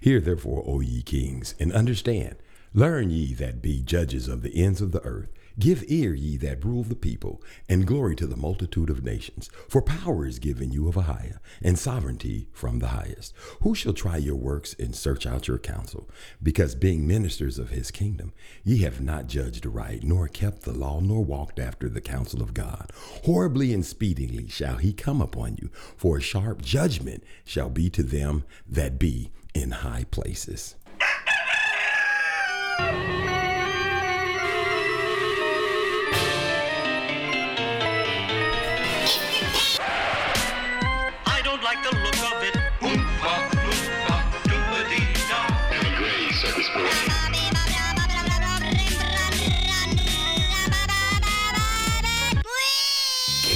Hear therefore, O ye kings, and understand. Learn ye that be judges of the ends of the earth. Give ear, ye that rule the people, and glory to the multitude of nations. For power is given you of a higher, and sovereignty from the highest. Who shall try your works and search out your counsel? Because being ministers of his kingdom, ye have not judged aright, nor kept the law, nor walked after the counsel of God. Horribly and speedily shall he come upon you, for a sharp judgment shall be to them that be in high places.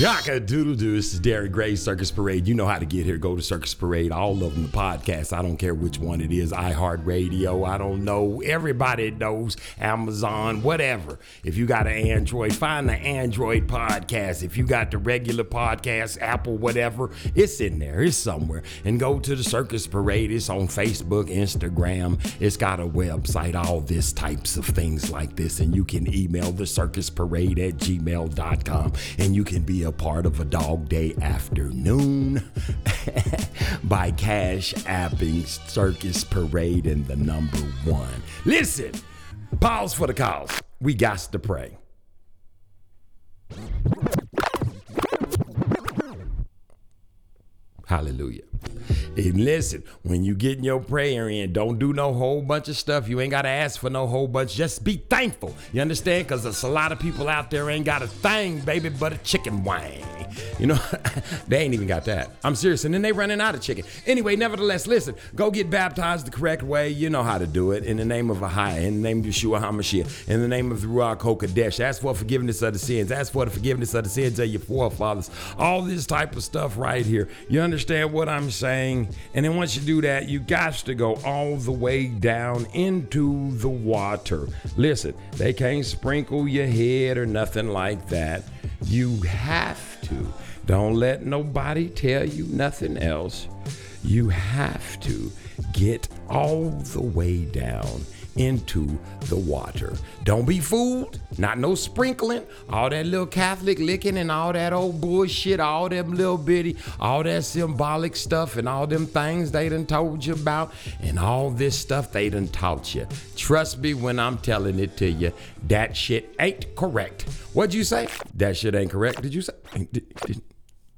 Cock a doodle doo. This is Derek Gray, Circus Parade. You know how to get here. Go to Circus Parade. All of them, the podcast. I don't care which one it is. iHeartRadio. I don't know. Everybody knows. Amazon, whatever. If you got an Android, find the Android podcast. If you got the regular podcast, Apple, whatever, it's in there. It's somewhere. And go to the Circus Parade. It's on Facebook, Instagram. It's got a website, all this types of things like this. And you can email the Circus Parade at gmail.com. And you can be a part of a dog day afternoon by cash apping Circus Parade and the number one. Listen, pause for the cause. We got to pray. Hallelujah. And listen, when you get in your prayer in, don't do no whole bunch of stuff. You ain't got to ask for no whole bunch. Just be thankful. You understand? Because there's a lot of people out there ain't got a thing, baby, but a chicken wing. You know, they ain't even got that. I'm serious. And then they running out of chicken. Anyway, nevertheless, listen, go get baptized the correct way. You know how to do it. In the name of Ahai, in the name of Yeshua HaMashiach, in the name of the Ruach HaKodesh. Ask for forgiveness of the sins. Ask for the forgiveness of the sins of your forefathers. All this type of stuff right here. You understand what I'm saying? And then once you do that, you got to go all the way down into the water. Listen, they can't sprinkle your head or nothing like that. You have to. Don't let nobody tell you nothing else. You have to get all the way down into the water. Don't be fooled. Not no sprinkling. All that little Catholic licking and all that old bullshit, all them little bitty, all that symbolic stuff and all them things they done told you about and all this stuff they done taught you. Trust me when I'm telling it to you, that shit ain't correct. What'd you say? That shit ain't correct. Did you say?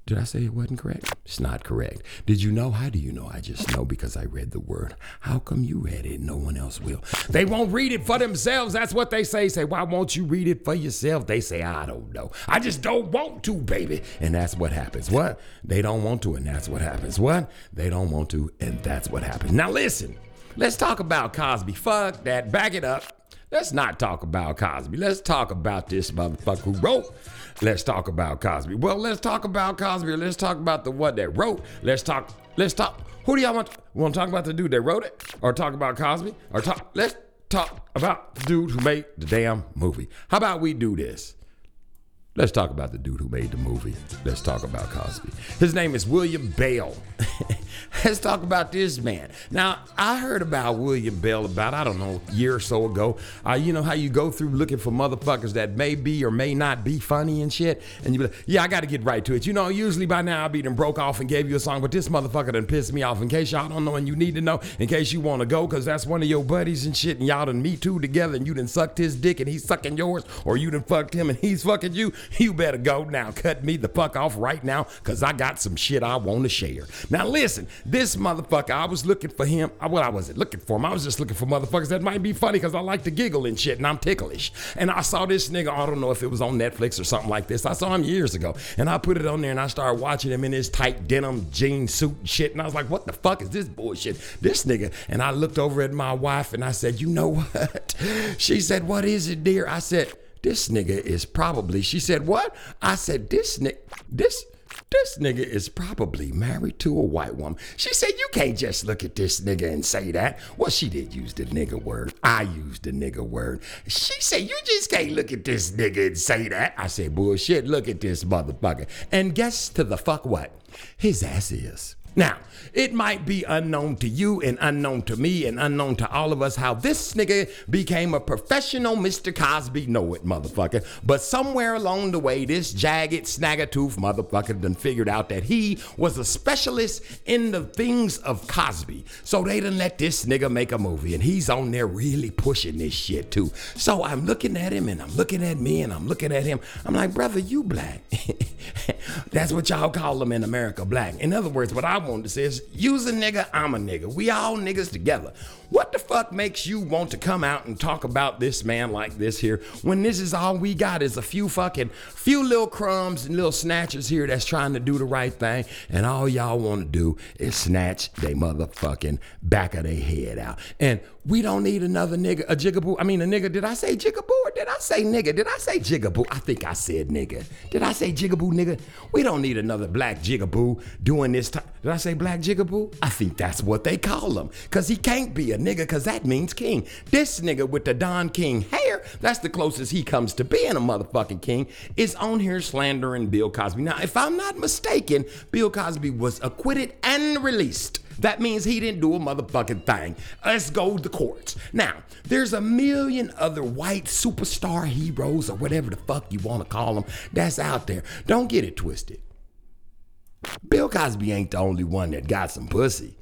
Did, I say it wasn't correct? It's not correct. Did you know? How do you know? I just know because I read the word. How come you read it? No one else will. They won't read it for themselves. That's what they say. Say, why won't you read it for yourself? They say, I don't know. I just don't want to, baby. And that's what happens. What? They don't want to, and that's what happens. What? They don't want to, and that's what happens. Now listen, let's talk about Cosby. Fuck that. Back it up. Let's not talk about Cosby. Let's talk about this motherfucker who wrote. Let's talk about Cosby. Well, let's talk about Cosby. Let's talk about the one that wrote. Let's talk. Let's talk. Who do y'all want? Want to talk about the dude that wrote it, or talk about Cosby, or talk? Let's talk about the dude who made the damn movie. How about we do this? Let's talk about the dude who made the movie. Let's talk about Cosby. His name is William Bell. Let's talk about this man. Now, I heard about William Bell about, I don't know, a year or so ago. Uh, you know how you go through looking for motherfuckers that may be or may not be funny and shit? And you be like, yeah, I got to get right to it. You know, usually by now I'll be done broke off and gave you a song, but this motherfucker done pissed me off. In case y'all don't know and you need to know, in case you want to go, because that's one of your buddies and shit, and y'all done me too together, and you done sucked his dick and he's sucking yours, or you done fucked him and he's fucking you, you better go now. Cut me the fuck off right now, because I got some shit I want to share. Now, listen, this motherfucker, I was looking for him. I- What I wasn't looking for him, I was just looking for motherfuckers that might be funny because I like to giggle and shit, and I'm ticklish. And I saw this nigga, I don't know if it was on Netflix or something like this. I saw him years ago, and I put it on there, and I started watching him in his tight denim jean suit and shit, and I was like, what the fuck is this bullshit? This nigga. And I looked over at my wife, and I said, you know what? She said, what is it, dear? I said, this nigga is probably, she said, what? I said, this nigga, this, this nigga is probably married to a white woman. She said, You can't just look at this nigga and say that. Well, she did use the nigga word. I used the nigga word. She said, You just can't look at this nigga and say that. I said, Bullshit, look at this motherfucker. And guess to the fuck what? His ass is. Now, it might be unknown to you and unknown to me and unknown to all of us how this nigga became a professional Mr. Cosby. Know it, motherfucker. But somewhere along the way, this jagged, snagger-tooth motherfucker done figured out that he was a specialist in the things of Cosby. So they done let this nigga make a movie, and he's on there really pushing this shit too. So I'm looking at him, and I'm looking at me, and I'm looking at him. I'm like, brother, you black. That's what y'all call them in America, black. In other words, what I wanted to say is, use a nigga, I'm a nigga. We all niggas together. What the fuck makes you want to come out and talk about this man like this here when this is all we got is a few fucking few little crumbs and little snatchers here that's trying to do the right thing, and all y'all want to do is snatch they motherfucking back of their head out. And we don't need another nigga, a jigaboo. I mean, a nigga. Did I say jigaboo or did I say nigga? Did I say jigaboo? I think I said nigga. Did I say jigaboo, nigga? We don't need another black jigaboo doing this time. Did I say black jigaboo? I think that's what they call him. Cause he can't be a nigga, cause that means king. This nigga with the Don King hair, that's the closest he comes to being a motherfucking king, is on here slandering Bill Cosby. Now, if I'm not mistaken, Bill Cosby was acquitted and released. That means he didn't do a motherfucking thing. Let's go to the courts. Now, there's a million other white superstar heroes or whatever the fuck you want to call them that's out there. Don't get it twisted. Bill Cosby ain't the only one that got some pussy.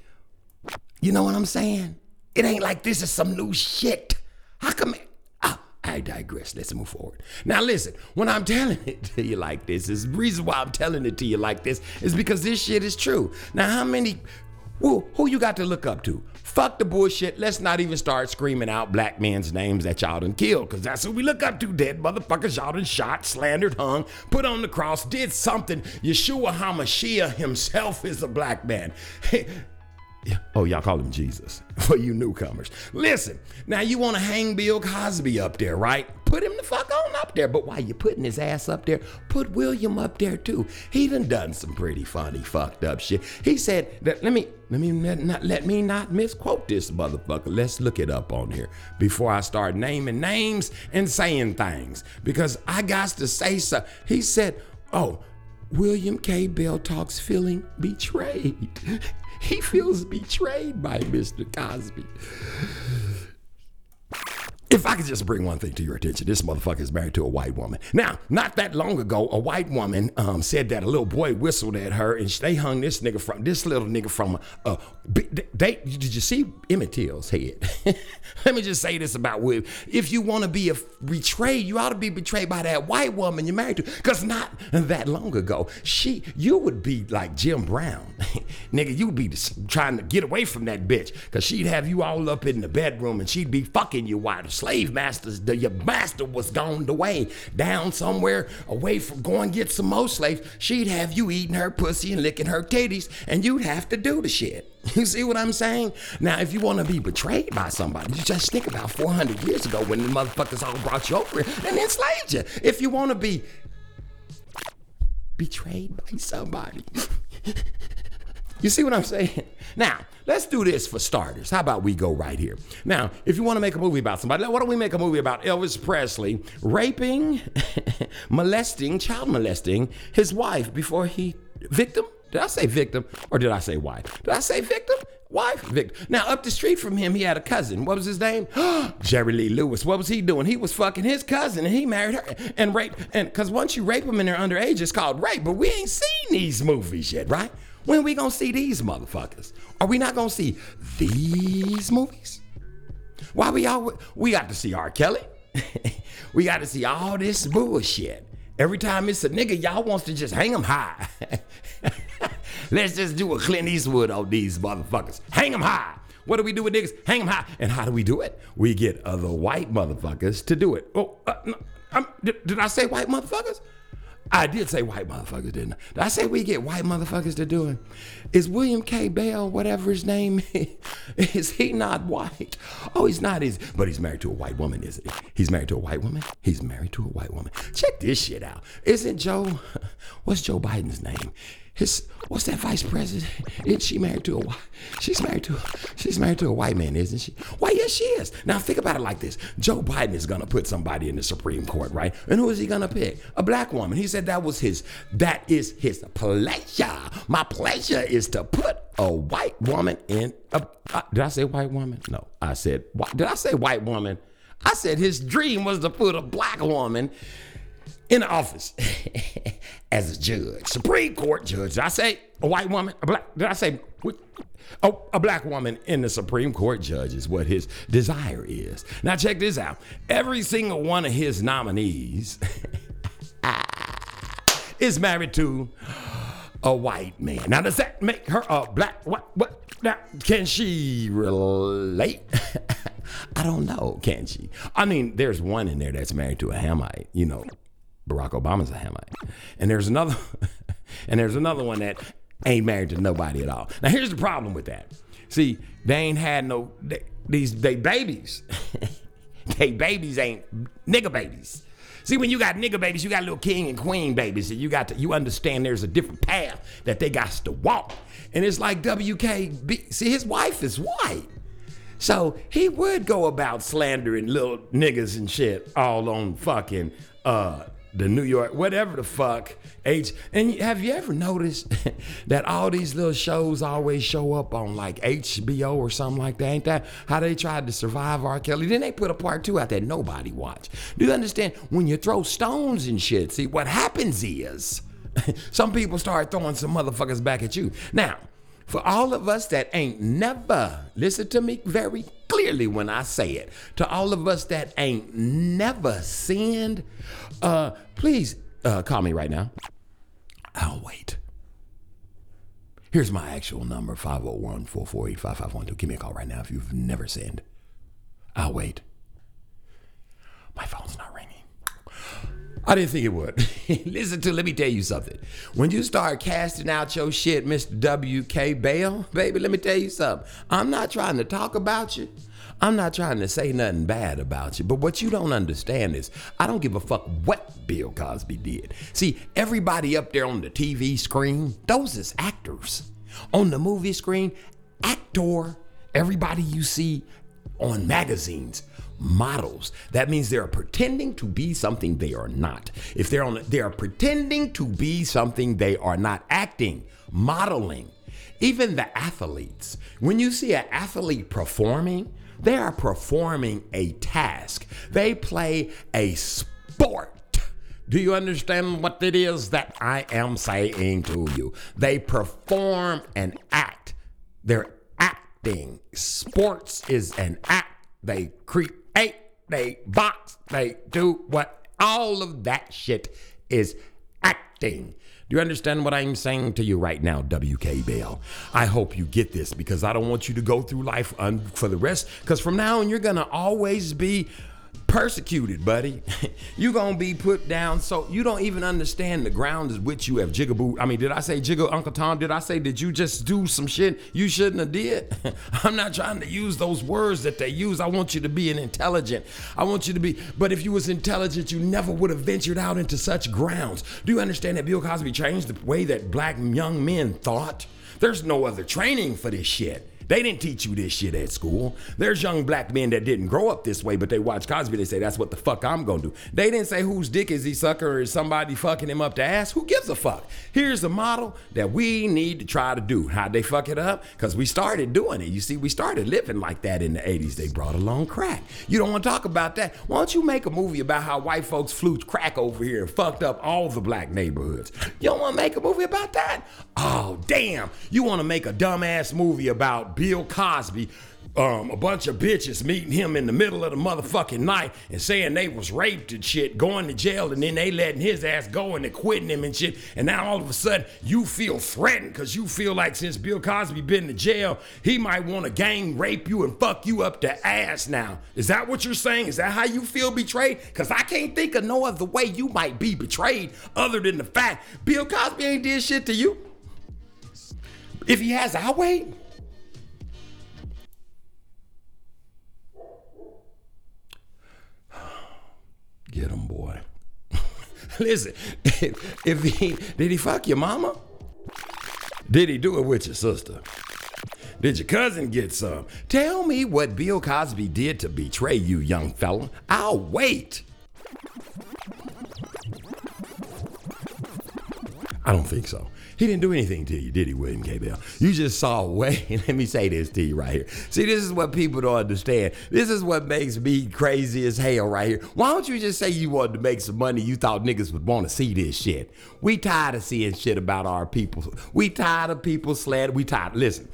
You know what I'm saying? It ain't like this is some new shit. How come? Ah, I digress. Let's move forward. Now, listen, when I'm telling it to you like this, is the reason why I'm telling it to you like this is because this shit is true. Now, how many? Who, who you got to look up to? Fuck the bullshit. Let's not even start screaming out black men's names that y'all done killed, because that's who we look up to. Dead motherfuckers y'all done shot, slandered, hung, put on the cross, did something. Yeshua HaMashiach himself is a black man. Oh, y'all call him Jesus for you newcomers. Listen, now you want to hang Bill Cosby up there, right? Put him the fuck on up there. But while you're putting his ass up there, put William up there too. He done done some pretty funny, fucked up shit. He said that let me let me not let me not misquote this motherfucker. Let's look it up on here before I start naming names and saying things because I got to say so. He said, "Oh." William K. Bell talks feeling betrayed. He feels betrayed by Mr. Cosby. If I could just bring one thing to your attention, this motherfucker is married to a white woman. Now, not that long ago, a white woman um, said that a little boy whistled at her, and they hung this nigga from this little nigga from a. they, did you see Emmett Till's head? Let me just say this about Will. If you want to be a betrayed, you ought to be betrayed by that white woman you're married to. Cause not that long ago, she you would be like Jim Brown, nigga. You would be trying to get away from that bitch, cause she'd have you all up in the bedroom, and she'd be fucking you while slave masters, the, your master was gone away down somewhere away from going get some more slaves. She'd have you eating her pussy and licking her titties, and you'd have to do the shit. You see what I'm saying? Now, if you want to be betrayed by somebody, you just think about 400 years ago when the motherfuckers all brought you over here and enslaved you. If you want to be betrayed by somebody, you see what I'm saying? Now, let's do this for starters. How about we go right here? Now, if you want to make a movie about somebody, why don't we make a movie about Elvis Presley raping, molesting, child molesting his wife before he victim? Did I say victim or did I say wife? Did I say victim? Wife, victim. Now, up the street from him, he had a cousin. What was his name? Jerry Lee Lewis. What was he doing? He was fucking his cousin and he married her and raped. And because once you rape them and they're underage, it's called rape. But we ain't seen these movies yet, right? When we gonna see these motherfuckers? Are we not gonna see these movies? Why we all we got to see R. Kelly? we got to see all this bullshit. Every time it's a nigga, y'all wants to just hang him high. Let's just do a Clint Eastwood on these motherfuckers. Hang them high. What do we do with niggas? Hang them high. And how do we do it? We get other white motherfuckers to do it. Oh, uh, no, did, did I say white motherfuckers? I did say white motherfuckers, didn't I? Did I say we get white motherfuckers to do it? Is William K. Bell, whatever his name is, is he not white? Oh, he's not, is but he's married to a white woman, isn't he? He's married to a white woman? He's married to a white woman. Check this shit out. Isn't Joe, what's Joe Biden's name? His what's that vice president? Isn't she married to a white? She's married to she's married to a white man, isn't she? Why, yes, she is. Now think about it like this: Joe Biden is gonna put somebody in the Supreme Court, right? And who is he gonna pick? A black woman. He said that was his that is his pleasure. My pleasure is to put a white woman in. A, uh, did I say white woman? No, I said. Did I say white woman? I said his dream was to put a black woman in the office as a judge, Supreme Court judge. Did I say a white woman? A black? Did I say? Oh, a black woman in the Supreme Court judge is what his desire is. Now check this out. Every single one of his nominees is married to a white man. Now does that make her a black? What? What? Now can she relate? I don't know. Can she? I mean, there's one in there that's married to a Hamite. You know, Barack Obama's a Hamite, and there's another, and there's another one that ain't married to nobody at all. Now here's the problem with that. See, they ain't had no they, these they babies. they babies ain't nigga babies. See, when you got nigga babies, you got little king and queen babies, and you got to you understand there's a different path that they got to walk. And it's like WKB. See, his wife is white. So he would go about slandering little niggas and shit all on fucking uh the New York, whatever the fuck. H and have you ever noticed that all these little shows always show up on like HBO or something like that? Ain't that how they tried to survive R. Kelly? Then they put a part two out that nobody watched. Do you understand? When you throw stones and shit, see what happens is some people start throwing some motherfuckers back at you. Now, for all of us that ain't never, listen to me very clearly when I say it, to all of us that ain't never sinned, uh, please uh, call me right now. I'll wait. Here's my actual number 501 448 5512. Give me a call right now if you've never sinned. I'll wait. My phone's not ringing. I didn't think it would. Listen to, let me tell you something. When you start casting out your shit, Mr. W.K. Bale, baby, let me tell you something. I'm not trying to talk about you. I'm not trying to say nothing bad about you. But what you don't understand is, I don't give a fuck what Bill Cosby did. See, everybody up there on the TV screen, those is actors. On the movie screen, actor. Everybody you see on magazines models that means they're pretending to be something they are not if they're on they are pretending to be something they are not acting modeling even the athletes when you see an athlete performing they are performing a task they play a sport do you understand what it is that I am saying to you? They perform an act. They're acting. Sports is an act. They create, they box, they do what all of that shit is acting. Do you understand what I'm saying to you right now, WK Bell? I hope you get this because I don't want you to go through life un- for the rest. Because from now on, you're going to always be persecuted, buddy. you gonna be put down so you don't even understand the ground is which you have jigaboo. I mean, did I say jiggle Uncle Tom? Did I say did you just do some shit you shouldn't have did? I'm not trying to use those words that they use. I want you to be an intelligent. I want you to be, but if you was intelligent, you never would have ventured out into such grounds. Do you understand that Bill Cosby changed the way that black young men thought? There's no other training for this shit. They didn't teach you this shit at school. There's young black men that didn't grow up this way, but they watch Cosby. They say, that's what the fuck I'm gonna do. They didn't say whose dick is he sucker or is somebody fucking him up the ass. Who gives a fuck? Here's a model that we need to try to do. How'd they fuck it up? Because we started doing it. You see, we started living like that in the 80s. They brought along crack. You don't want to talk about that. Why don't you make a movie about how white folks flew crack over here and fucked up all the black neighborhoods? You don't want to make a movie about that? Oh, damn. You want to make a dumbass movie about Bill Cosby, um, a bunch of bitches meeting him in the middle of the motherfucking night and saying they was raped and shit, going to jail, and then they letting his ass go and they quitting him and shit. And now all of a sudden you feel threatened because you feel like since Bill Cosby been to jail, he might want to gang rape you and fuck you up the ass now. Is that what you're saying? Is that how you feel betrayed? Because I can't think of no other way you might be betrayed other than the fact Bill Cosby ain't did shit to you. If he has, I'll wait. Get him, boy. Listen, if, if he did he fuck your mama? Did he do it with your sister? Did your cousin get some? Tell me what Bill Cosby did to betray you, young fella. I'll wait. I don't think so. He didn't do anything to you, did he, William K. Bell? You just saw a way. Let me say this to you right here. See, this is what people don't understand. This is what makes me crazy as hell right here. Why don't you just say you wanted to make some money? You thought niggas would want to see this shit. We tired of seeing shit about our people. We tired of people slander. We tired. Listen,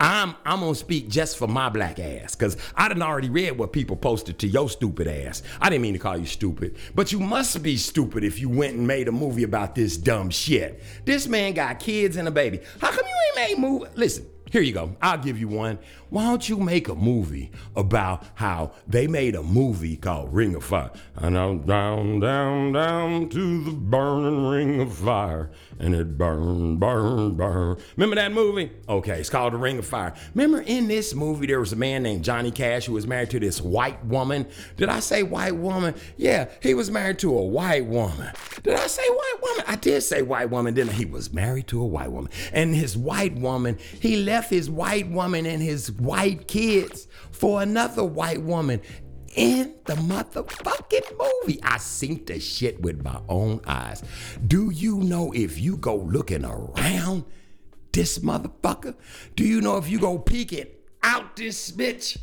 I'm I'm gonna speak just for my black ass, cause I done already read what people posted to your stupid ass. I didn't mean to call you stupid, but you must be stupid if you went and made a movie about this dumb shit. This man got kids and a baby. How come you ain't made movie? Listen, here you go. I'll give you one. Why don't you make a movie about how they made a movie called Ring of Fire? And I'm down, down, down to the burning ring of fire. And it burn, burn, burn. Remember that movie? Okay, it's called The Ring of Fire. Remember in this movie there was a man named Johnny Cash who was married to this white woman. Did I say white woman? Yeah, he was married to a white woman. Did I say white woman? I did say white woman, didn't I? He was married to a white woman. And his white woman, he left his white woman and his white kids for another white woman in the motherfucking movie. I seen the shit with my own eyes. Do you know if you go looking around this motherfucker? Do you know if you go peeking out this bitch?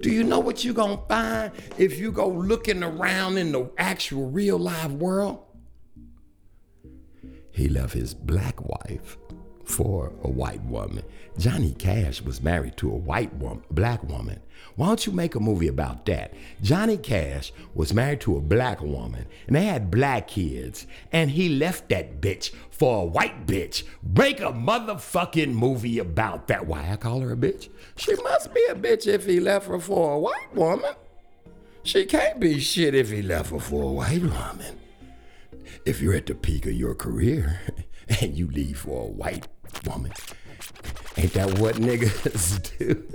Do you know what you gonna find if you go looking around in the actual real live world? He left his black wife for a white woman. Johnny Cash was married to a white woman, black woman. Why don't you make a movie about that? Johnny Cash was married to a black woman and they had black kids and he left that bitch for a white bitch. Make a motherfucking movie about that. Why I call her a bitch? She must be a bitch if he left her for a white woman. She can't be shit if he left her for a white woman. If you're at the peak of your career and you leave for a white woman, ain't that what niggas do?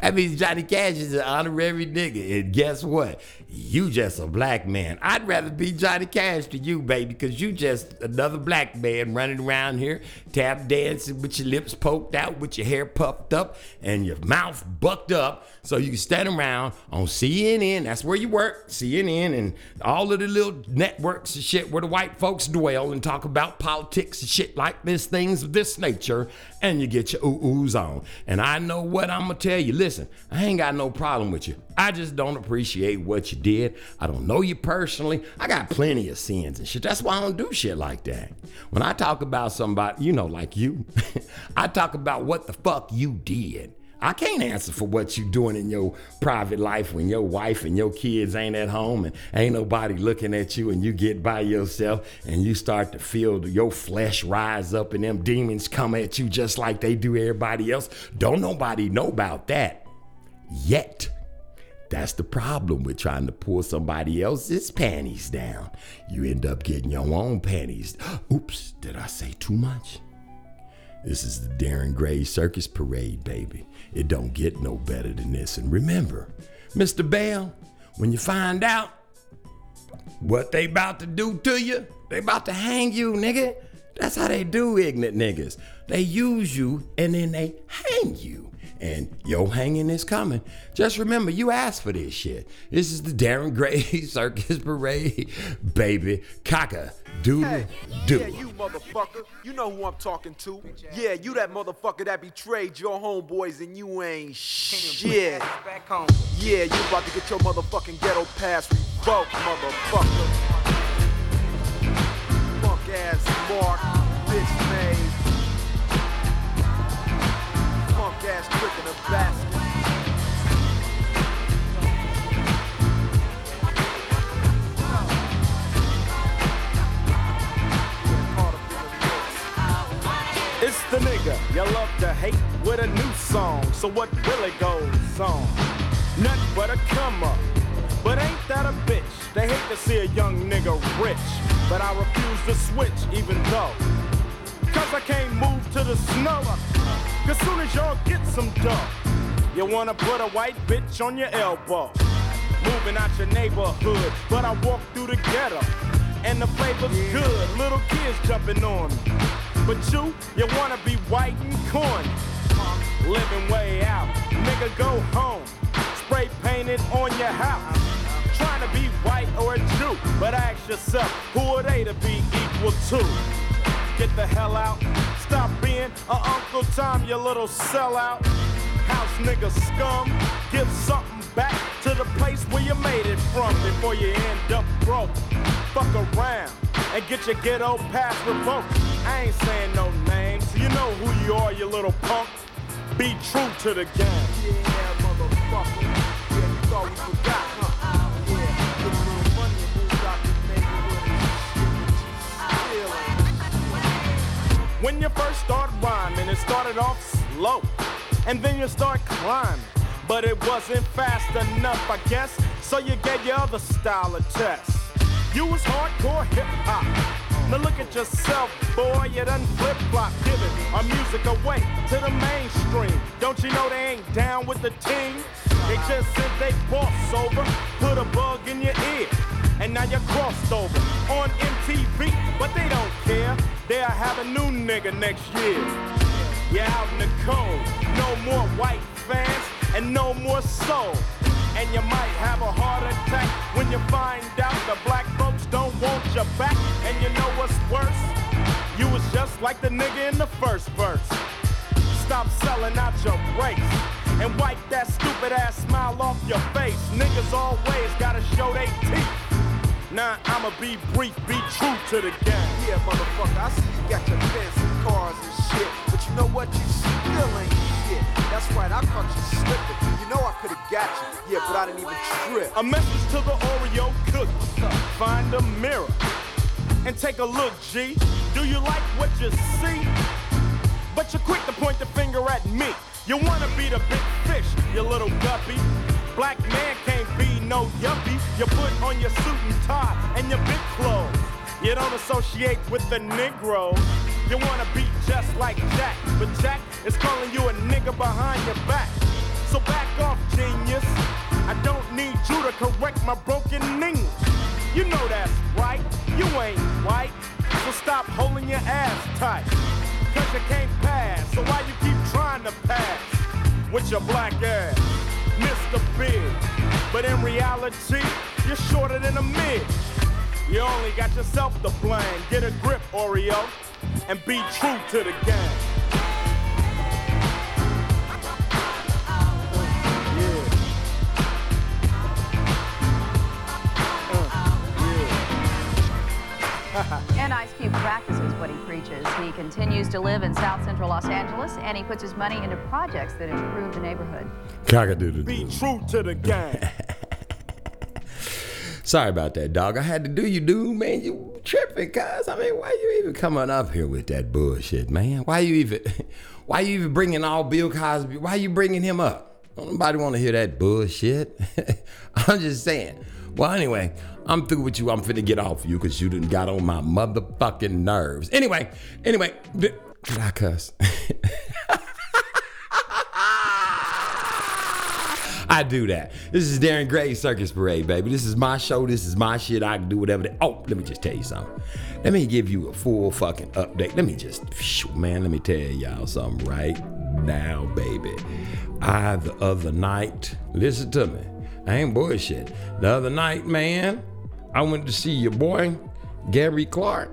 That means Johnny Cash is an honorary nigga. And guess what? You just a black man. I'd rather be Johnny Cash to you, baby, because you just another black man running around here, tap dancing with your lips poked out, with your hair puffed up, and your mouth bucked up, so you can stand around on CNN. That's where you work, CNN, and all of the little networks and shit where the white folks dwell and talk about politics and shit like this, things of this nature, and you get your ooh-oohs on. And I know what I'm gonna tell you. Listen, I ain't got no problem with you. I just don't appreciate what you did. I don't know you personally. I got plenty of sins and shit. That's why I don't do shit like that. When I talk about somebody, you know, like you, I talk about what the fuck you did. I can't answer for what you're doing in your private life when your wife and your kids ain't at home and ain't nobody looking at you and you get by yourself and you start to feel your flesh rise up and them demons come at you just like they do everybody else. Don't nobody know about that yet. That's the problem with trying to pull somebody else's panties down. You end up getting your own panties. Oops, did I say too much? This is the Darren Gray Circus Parade, baby. It don't get no better than this. And remember, Mr. Bell, when you find out what they about to do to you, they about to hang you, nigga. That's how they do ignorant niggas. They use you and then they hang you. And your hanging is coming. Just remember, you asked for this shit. This is the Darren Gray Circus Parade, baby. Cocker, doodle, Hey, doo. yeah, you motherfucker. You know who I'm talking to. Yeah, you that motherfucker that betrayed your homeboys and you ain't shit. Back home. Yeah, you about to get your motherfucking ghetto pass revoked, motherfucker. Punk ass mark, bitch made. Punk ass trick in a basket. The nigga you love to hate with a new song. So what really goes on? Nothing but a come up. But ain't that a bitch? They hate to see a young nigga rich. But I refuse to switch even though. Cause I can't move to the snow. Cause soon as y'all get some dough, you wanna put a white bitch on your elbow. Moving out your neighborhood, but I walk through the ghetto. And the flavor's good, little kids jumping on me. But you, you wanna be white and corny. Living way out. Nigga, go home. Spray painted on your house. Trying to be white or a Jew. But ask yourself, who are they to be equal to? Get the hell out. Stop being a Uncle Tom, you little sellout. House nigga scum. Give something back to the place where you made it from before you end up broke. Fuck around and get your ghetto pass revoked. I ain't saying no names. You know who you are, you little punk. Be true to the game. Yeah, motherfucker. Yeah, you thought we forgot, huh? Yeah, get a money and out the neighborhood and shit. But you still ain't. When you first start rhyming, it started off slow, and then you start climbing. But it wasn't fast enough, I guess, so you gave your other style a test. You was hardcore hip hop. Now look at yourself, boy, you done flip flop, giving our music away to the mainstream. Don't you know they ain't down with the team? They just said they boss over, put a bug in your ear, and now you're crossed over on MTV, but they don't care. They'll have a new nigga next year. You're out in the cold, no more white fans and no more soul. And you might have a heart attack when you find out the black folks don't want your back. And you know what's worse? You was just like the nigga in the first verse. Stop selling out your race and wipe that stupid ass smile off your face. Niggas always gotta show they teeth. Now I'ma be brief, be true to the game. Yeah, motherfucker, I see you got your fancy cars and shit, but you know what? You still ain't shit. That's right, I caught you slipping. You know I could've got you, yeah, but I didn't even trip. A message to the Oreo cookie. Find a mirror and take a look, G. Do you like what you see? But you're quick to point the finger at me. You wanna be the big fish, you little guppy. Black man can't be no yuppie. You put on your suit and tie and your big clothes. You don't associate with the Negro. You wanna be just like Jack, but Jack is calling you a nigga behind your back. So back off, genius. I don't need you to correct my broken English. You know that's right. You ain't white. So stop holding your ass tight. Cause you can't pass. So why you keep trying to pass with your black ass? Mr. Big. But in reality, you're shorter than a midge. You only got yourself to blame. Get a grip, Oreo, and be true to the game. And Ice Cube practices what he preaches. He continues to live in South Central Los Angeles, and he puts his money into projects that improve the neighborhood. Cock-a-doodle-doo. Be true to the game. Sorry about that, dog. I had to do you, dude, man. You tripping, cuz. I mean, why you even coming up here with that bullshit, man? Why you even, why you even bringing all Bill Cosby? Why you bringing him up? Don't nobody want to hear that bullshit. I'm just saying. Well, anyway, I'm through with you. I'm finna get off you because you done got on my motherfucking nerves. Anyway, anyway, did I cuss? I do that. This is Darren Gray Circus Parade, baby. This is my show. This is my shit. I can do whatever. They, oh, let me just tell you something. Let me give you a full fucking update. Let me just, man, let me tell y'all something right now, baby. I, the other night, listen to me. I ain't bullshit. The other night, man, I went to see your boy, Gary Clark.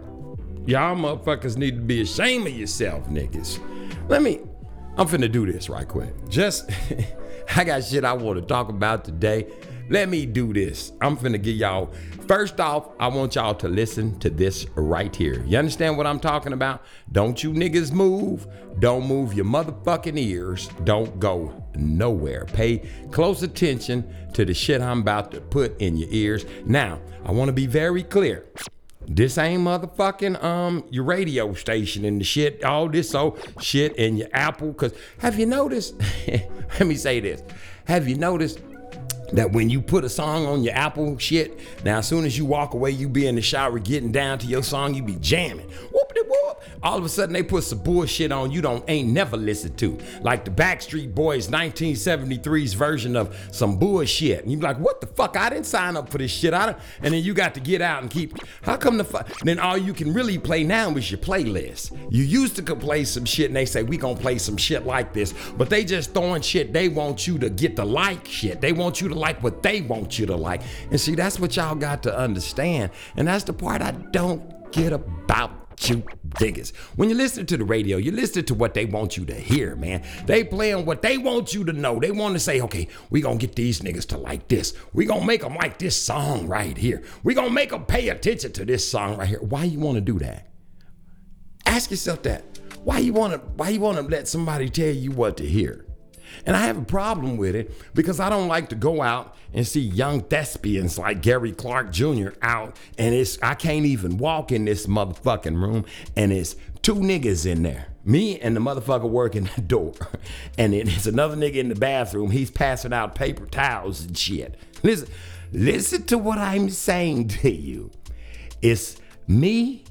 Y'all motherfuckers need to be ashamed of yourself, niggas. Let me, I'm finna do this right quick. Just, I got shit I want to talk about today. Let me do this. I'm finna give y'all, first off, I want y'all to listen to this right here. You understand what I'm talking about? Don't you niggas move. Don't move your motherfucking ears. Don't go nowhere. Pay close attention to the shit I'm about to put in your ears. Now, I want to be very clear. This ain't motherfucking um your radio station and the shit, all this old shit in your Apple. Cause have you noticed? let me say this. Have you noticed that when you put a song on your Apple shit, now as soon as you walk away, you be in the shower getting down to your song, you be jamming. Whoop whoop. All of a sudden they put some bullshit on you don't ain't never listened to. Like the Backstreet Boys 1973's version of some bullshit. And you be like, what the fuck? I didn't sign up for this shit. I don't, and then you got to get out and keep how come the fuck then all you can really play now is your playlist. You used to could play some shit and they say we gonna play some shit like this, but they just throwing shit they want you to get the like shit. They want you to like what they want you to like. And see, that's what y'all got to understand. And that's the part I don't get about you niggas. When you listen to the radio, you listen to what they want you to hear, man. They playing what they want you to know. They want to say, okay, we gonna get these niggas to like this. We gonna make them like this song right here. We gonna make them pay attention to this song right here. Why you want to do that? Ask yourself that. Why you want to? Why you want to let somebody tell you what to hear? And I have a problem with it because I don't like to go out and see young thespians like Gary Clark Jr. out and it's I can't even walk in this motherfucking room and it's two niggas in there. Me and the motherfucker working the door. And it's another nigga in the bathroom. He's passing out paper towels and shit. Listen, listen to what I'm saying to you. It's me,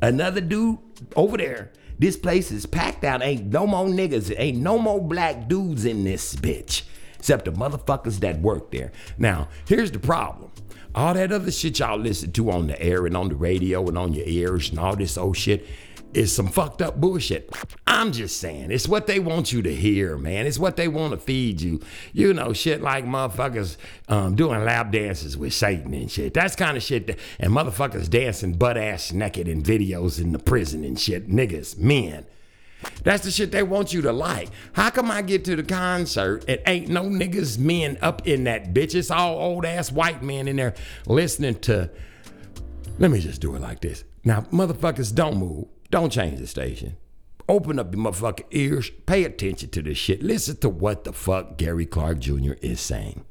another dude over there. This place is packed out. Ain't no more niggas. Ain't no more black dudes in this bitch. Except the motherfuckers that work there. Now, here's the problem. All that other shit y'all listen to on the air and on the radio and on your ears and all this old shit is some fucked up bullshit. I'm just saying, it's what they want you to hear, man. It's what they want to feed you. You know, shit like motherfuckers um, doing lap dances with Satan and shit. That's kind of shit. That, and motherfuckers dancing butt ass naked in videos in the prison and shit. Niggas, men. That's the shit they want you to like. How come I get to the concert and ain't no niggas men up in that bitch? It's all old ass white men in there listening to. Let me just do it like this. Now, motherfuckers, don't move. Don't change the station. Open up your motherfucking ears. Pay attention to this shit. Listen to what the fuck Gary Clark Jr. is saying.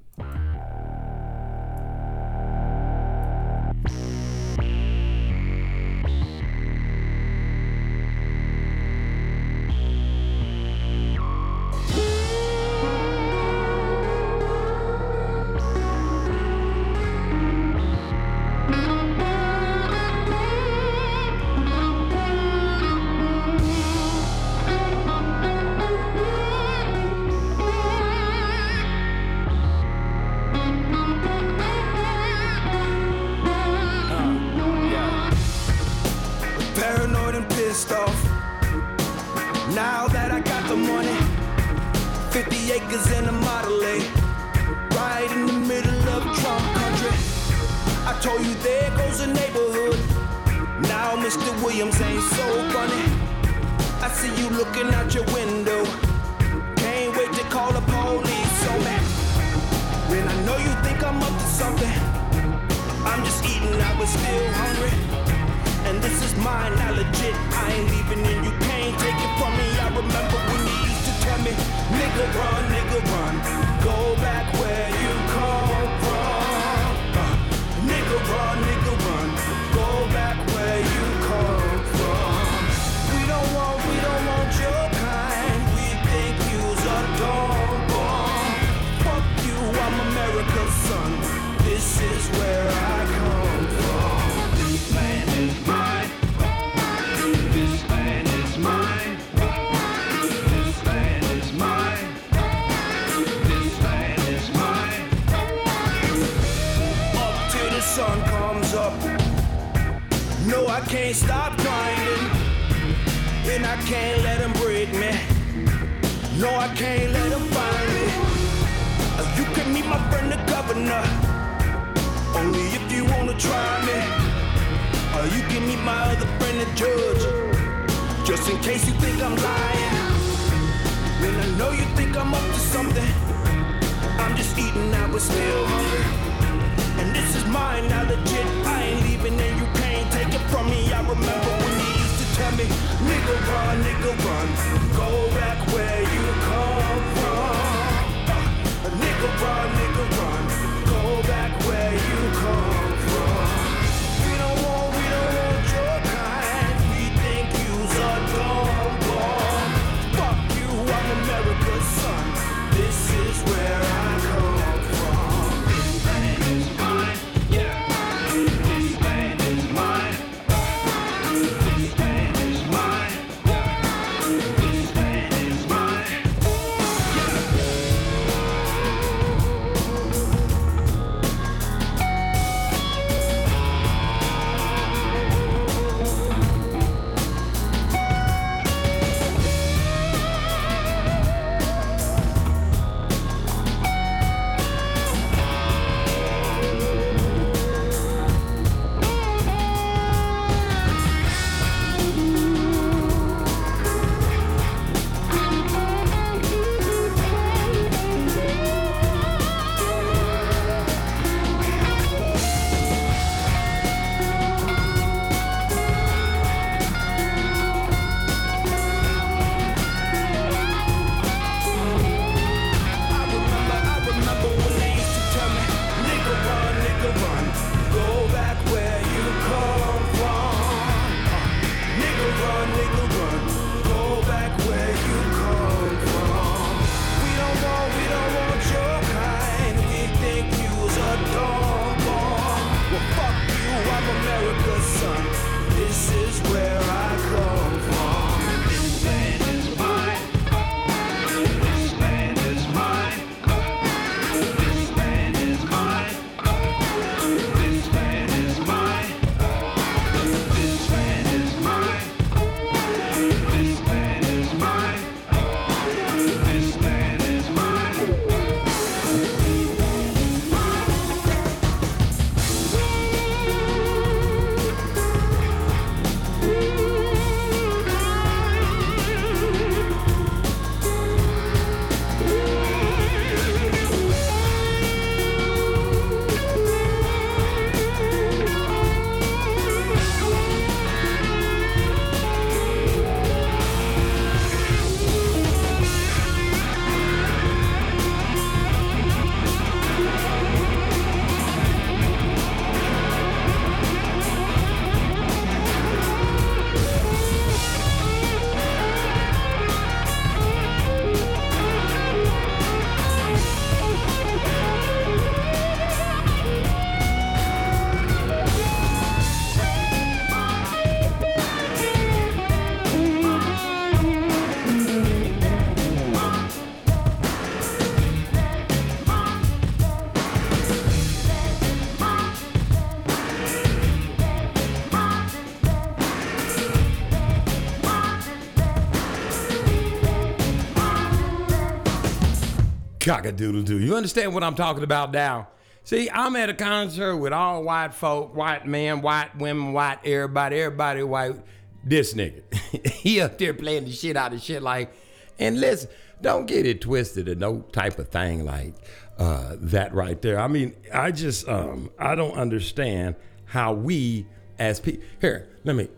Cockadoodle doo. You understand what I'm talking about now? See, I'm at a concert with all white folk, white men, white women, white everybody, everybody white. This nigga, he up there playing the shit out of shit like, and listen, don't get it twisted or no type of thing like uh, that right there. I mean, I just, um, I don't understand how we as people. Here, let me.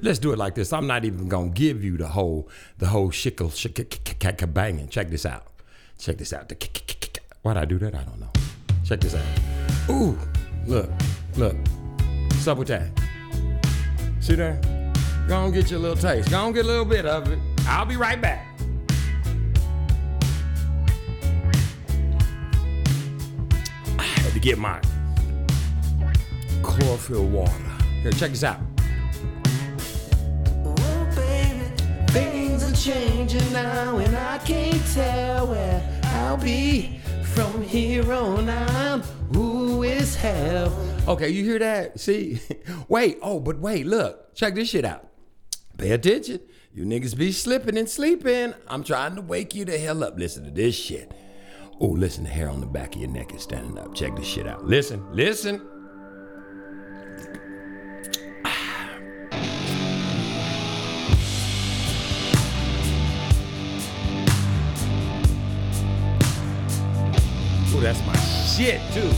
Let's do it like this. I'm not even gonna give you the whole, the whole shickle, shickle, banging. Check this out. Check this out. Why'd I do that? I don't know. Check this out. Ooh, look, look. That? See there? Go on get your little taste. Go on get a little bit of it. I'll be right back. I had to get my chlorophyll water. Here, check this out. Oh, baby, things are changing now, and I can't tell where I'll be from here on out. Who is hell? Okay, you hear that? See? wait, oh, but wait, look. Check this shit out. Pay attention. You niggas be slipping and sleeping. I'm trying to wake you the hell up. Listen to this shit. Oh, listen, the hair on the back of your neck is standing up. Check this shit out. Listen, listen. That's my shit, too.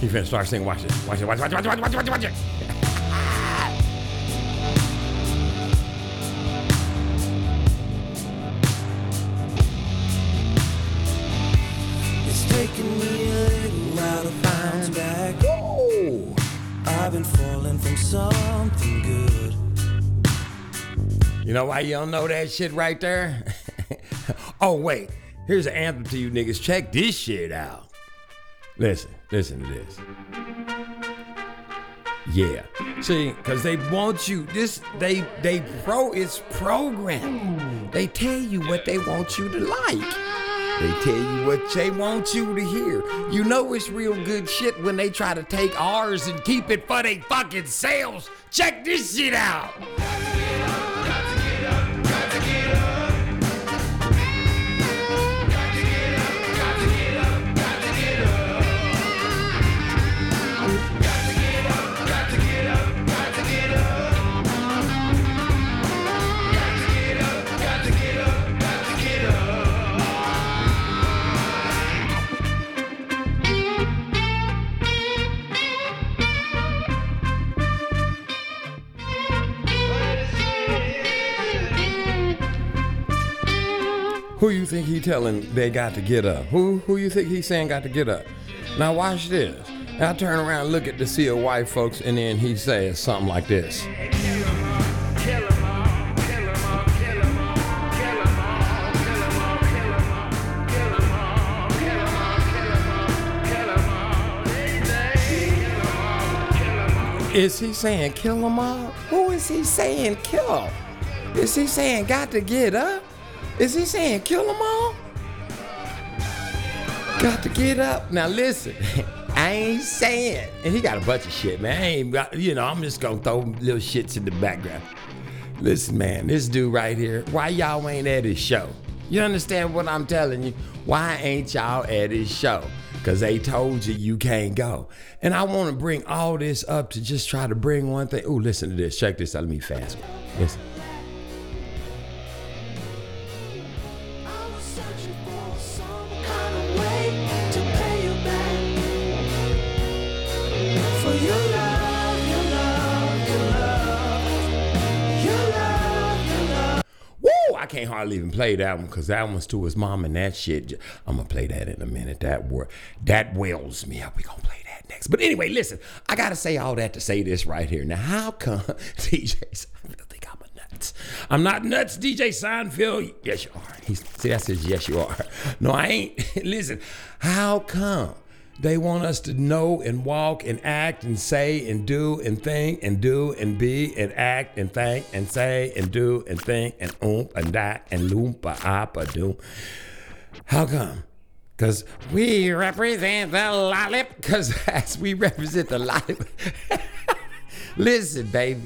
You singing. Watch this. Watch it. Watch it. Watch it. Watch it. Watch it. Watch it. Watch it. Know why don't know that shit right there? oh, wait. Here's an anthem to you niggas. Check this shit out. Listen, listen to this. Yeah. See, because they want you, this, they, they pro, it's programming. They tell you what they want you to like. They tell you what they want you to hear. You know it's real good shit when they try to take ours and keep it for they fucking sales. Check this shit out. Who you think he telling they got to get up? Who who you think he's saying got to get up? Now watch this. Now turn around, look at the sea of white folks, and then he says something like this. Is he saying kill them all? Who is he saying kill? Is he saying got to get up? Is he saying kill them all? Got to get up. Now listen, I ain't saying, and he got a bunch of shit, man. I ain't you know, I'm just gonna throw little shits in the background. Listen, man, this dude right here, why y'all ain't at his show? You understand what I'm telling you? Why ain't y'all at his show? Because they told you you can't go. And I want to bring all this up to just try to bring one thing. Ooh, listen to this. Check this out. Let me fast. Listen. I can't hardly even play that one because that one's to his mom and that shit. I'm gonna play that in a minute. That word that wells me up. We gonna play that next. But anyway, listen. I gotta say all that to say this right here. Now, how come DJ Seinfeld think I'm a nuts? I'm not nuts, DJ Seinfeld. Yes, you are. He's, see, that says yes, you are. No, I ain't. listen. How come? They want us to know and walk and act and say and do and think and do and be and act and think and say and do and think and oomp and that and loompa appa doom. How come? Cause we represent the lollip. Cause as we represent the lollip. Listen, baby.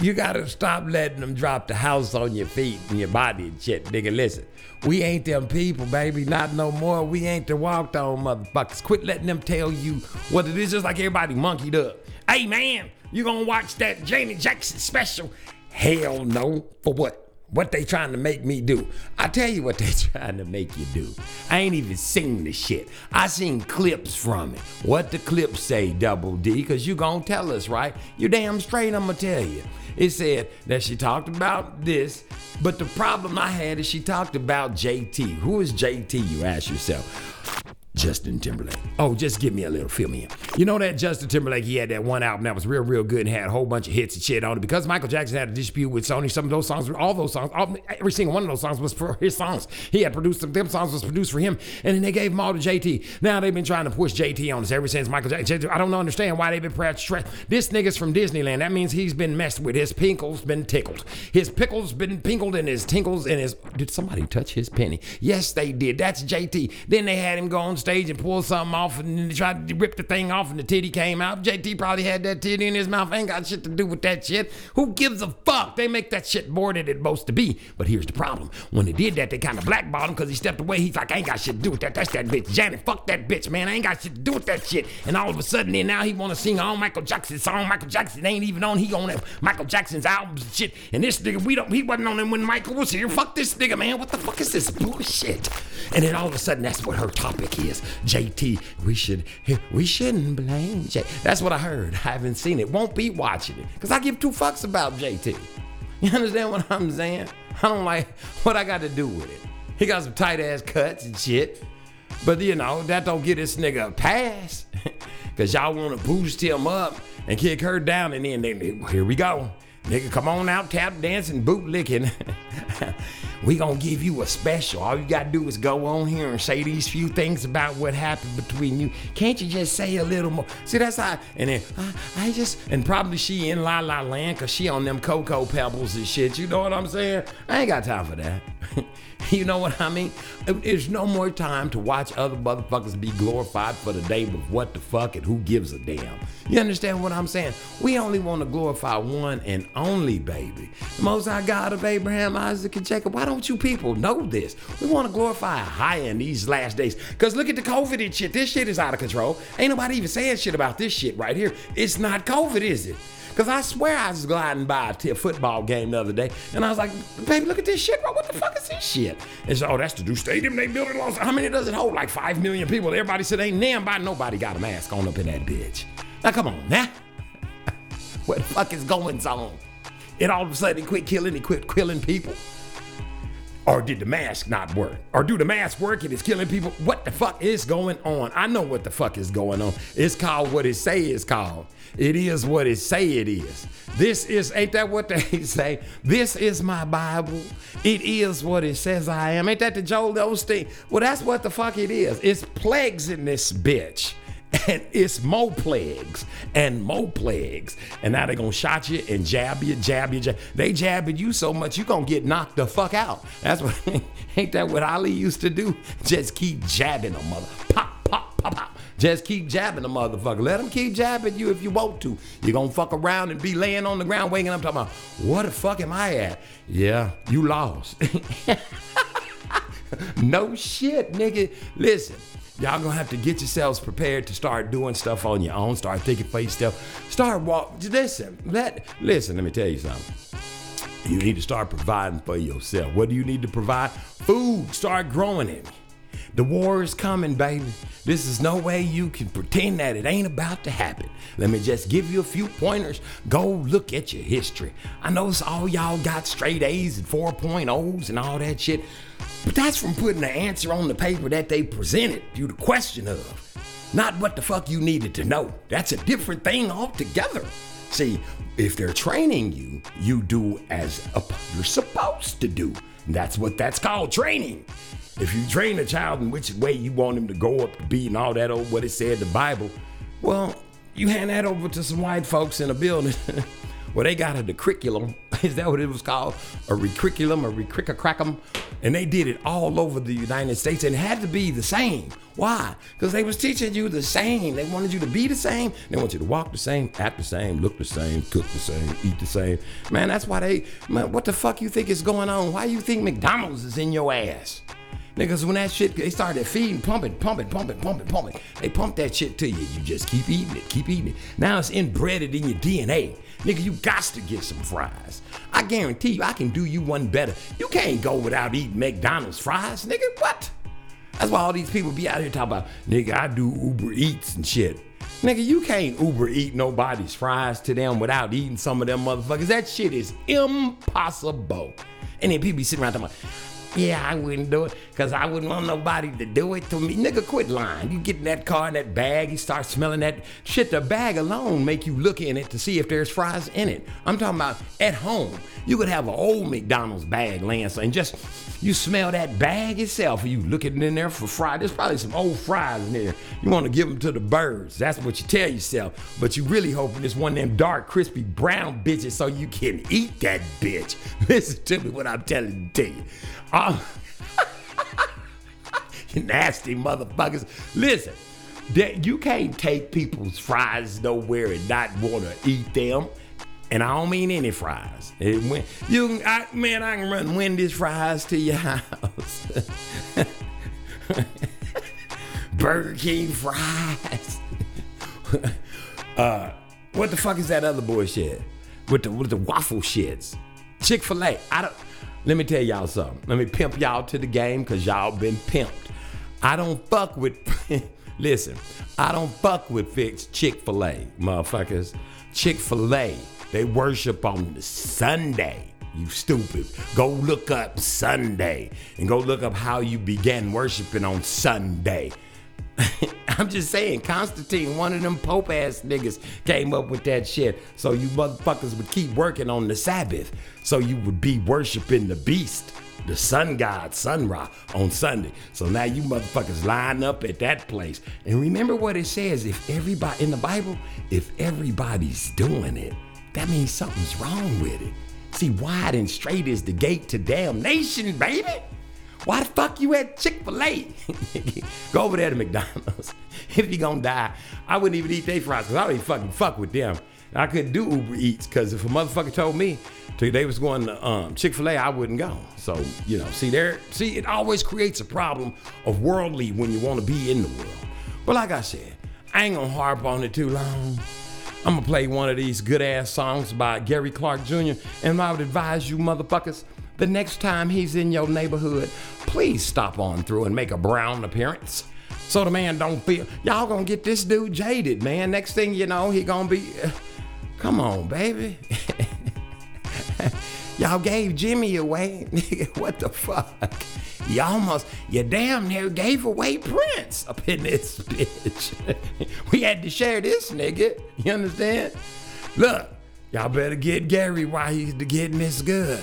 You gotta stop letting them drop the house on your feet and your body and shit, nigga. Listen, we ain't them people, baby. Not no more. We ain't the walked on motherfuckers. Quit letting them tell you what it is, just like everybody monkeyed up. Hey, man, you gonna watch that Janet Jackson special? Hell no. For what? What they trying to make me do? I tell you what they trying to make you do. I ain't even seen the shit. I seen clips from it. What the clips say, Double D, cause you gonna tell us, right? You damn straight I'ma tell you. It said that she talked about this, but the problem I had is she talked about JT. Who is JT, you ask yourself? Justin Timberlake. Oh, just give me a little, fill me in. You know that Justin Timberlake, he had that one album that was real, real good and had a whole bunch of hits and shit on it. Because Michael Jackson had a dispute with Sony, some of those songs, all those songs, all, every single one of those songs was for his songs. He had produced them, them songs was produced for him, and then they gave them all to JT. Now they've been trying to push JT on us ever since Michael Jackson. I don't understand why they've been pressed. This nigga's from Disneyland. That means he's been messed with. His pinkles been tickled. His pickles been pinkled and his tinkles and his. Did somebody touch his penny? Yes, they did. That's JT. Then they had him go on stage and pull something off and tried to rip the thing off and the titty came out. JT probably had that titty in his mouth. Ain't got shit to do with that shit. Who gives a fuck? They make that shit more than it's supposed to be. But here's the problem. When they did that, they kind of blackballed him because he stepped away. He's like, I ain't got shit to do with that. That's that bitch. Janet, fuck that bitch, man. I ain't got shit to do with that shit. And all of a sudden, then now he want to sing all Michael Jackson song. Michael Jackson ain't even on. He on Michael Jackson's albums and shit. And this nigga, we don't. He wasn't on him when Michael was here. Fuck this nigga, man. What the fuck is this bullshit? And then all of a sudden, that's what her topic is. JT, we should we shouldn't blame J. That's what I heard. I haven't seen it. Won't be watching it because I give two fucks about JT. You understand what I'm saying? I don't like what I got to do with it. He got some tight ass cuts and shit. But you know, that don't get this nigga a pass. Cause y'all wanna boost him up and kick her down and then they, here we go. Nigga, come on out, tap dancing, boot licking. we gonna give you a special. All you gotta do is go on here and say these few things about what happened between you. Can't you just say a little more? See, that's how. And then I, I just and probably she in La La Land cause she on them cocoa pebbles and shit. You know what I'm saying? I ain't got time for that. you know what I mean? There's no more time to watch other motherfuckers be glorified for the name of what the fuck and who gives a damn. You understand what I'm saying? We only want to glorify one and only baby. The most high God of Abraham, Isaac, and Jacob. Why don't you people know this? We want to glorify high in these last days. Because look at the COVID and shit. This shit is out of control. Ain't nobody even saying shit about this shit right here. It's not COVID, is it? Because I swear I was gliding by a football game the other day, and I was like, baby, look at this shit, bro. What the fuck is this shit? And so, oh, that's the new stadium they built in Los How many does it hold? Like 5 million people. Everybody said, ain't damn by nobody got a mask on up in that bitch. Now, come on, now. what the fuck is going on? And all of a sudden, he quit killing, he quit killing people. Or did the mask not work? Or do the mask work and it's killing people? What the fuck is going on? I know what the fuck is going on. It's called what it say is called. It is what it say it is. This is, ain't that what they say? This is my Bible. It is what it says I am. Ain't that the Joel Osteen? Well, that's what the fuck it is. It's plagues in this bitch. And it's more plagues and more plagues. And now they gonna shot you and jab you, jab you, jab. They jabbing you so much you gonna get knocked the fuck out. That's what ain't that what Ali used to do? Just keep jabbing them, mother. Pop, pop, pop, pop. Just keep jabbing the motherfucker. Let them keep jabbing you if you want to. You're gonna fuck around and be laying on the ground waking up talking about, what the fuck am I at? Yeah, you lost. no shit, nigga. Listen, y'all gonna have to get yourselves prepared to start doing stuff on your own. Start thinking for yourself. Start walk. Listen, let listen. Let me tell you something. You need to start providing for yourself. What do you need to provide? Food. Start growing it. The war is coming, baby. This is no way you can pretend that it ain't about to happen. Let me just give you a few pointers. Go look at your history. I know it's all y'all got straight A's and 4.0s and all that shit, but that's from putting the answer on the paper that they presented you the question of. Not what the fuck you needed to know. That's a different thing altogether. See, if they're training you, you do as a, you're supposed to do. And that's what that's called training. If you train a child in which way you want him to go up to be and all that old what it said the Bible, well, you hand that over to some white folks in a building where they got a curriculum Is that what it was called? A recurriculum, a recricka-crackum? And they did it all over the United States and it had to be the same. Why? Because they was teaching you the same. They wanted you to be the same. They want you to walk the same, act the same, look the same, cook the same, eat the same. Man, that's why they, man, what the fuck you think is going on? Why you think McDonald's is in your ass? Niggas, when that shit, they started feeding, pumping, pumping, pumping, pumping, pumping. They pump that shit to you. You just keep eating it, keep eating it. Now it's embedded in your DNA. Nigga, you got to get some fries. I guarantee you, I can do you one better. You can't go without eating McDonald's fries, nigga. What? That's why all these people be out here talking about, nigga, I do Uber Eats and shit. Nigga, you can't Uber eat nobody's fries to them without eating some of them motherfuckers. That shit is impossible. And then people be sitting around talking about, yeah, I wouldn't do it because I wouldn't want nobody to do it to me. Nigga, quit lying. You get in that car in that bag, you start smelling that shit. The bag alone make you look in it to see if there's fries in it. I'm talking about at home. You could have an old McDonald's bag laying and just you smell that bag itself. You look looking in there for fries. There's probably some old fries in there. You want to give them to the birds. That's what you tell yourself. But you really hoping it's one of them dark, crispy brown bitches so you can eat that bitch. Listen to me what I'm telling to you. Uh, you nasty motherfuckers. Listen, that you can't take people's fries nowhere and not want to eat them. And I don't mean any fries. Went- you, I, man, I can run Wendy's fries to your house. Burger King fries. uh, what the fuck is that other bullshit? With the with the waffle shits. Chick Fil A. I don't. Let me tell y'all something. Let me pimp y'all to the game because y'all been pimped. I don't fuck with. listen, I don't fuck with fixed Chick Fil A, motherfuckers. Chick Fil A. They worship on the Sunday. You stupid. Go look up Sunday and go look up how you began worshiping on Sunday. I'm just saying, Constantine, one of them Pope ass niggas, came up with that shit. So you motherfuckers would keep working on the Sabbath. So you would be worshiping the beast, the sun god, Sun Ra, on Sunday. So now you motherfuckers line up at that place. And remember what it says if everybody, in the Bible, if everybody's doing it, that means something's wrong with it. See, wide and straight is the gate to damnation, baby. Why the fuck you at Chick fil A? Go over there to McDonald's. if you gonna die, I wouldn't even eat their fries because I don't even fucking fuck with them. I couldn't do Uber Eats because if a motherfucker told me they was going to um, Chick fil A, I wouldn't go. So, you know, see, there, see, it always creates a problem of worldly when you want to be in the world. But like I said, I ain't gonna harp on it too long. I'm gonna play one of these good ass songs by Gary Clark Jr. And I would advise you motherfuckers, the next time he's in your neighborhood, please stop on through and make a brown appearance. So the man don't feel y'all gonna get this dude jaded, man. Next thing you know, he gonna be come on, baby. Y'all gave Jimmy away. Nigga, what the fuck? You almost, you damn near gave away Prince up in this bitch. we had to share this, nigga. You understand? Look, y'all better get Gary while he's getting this good.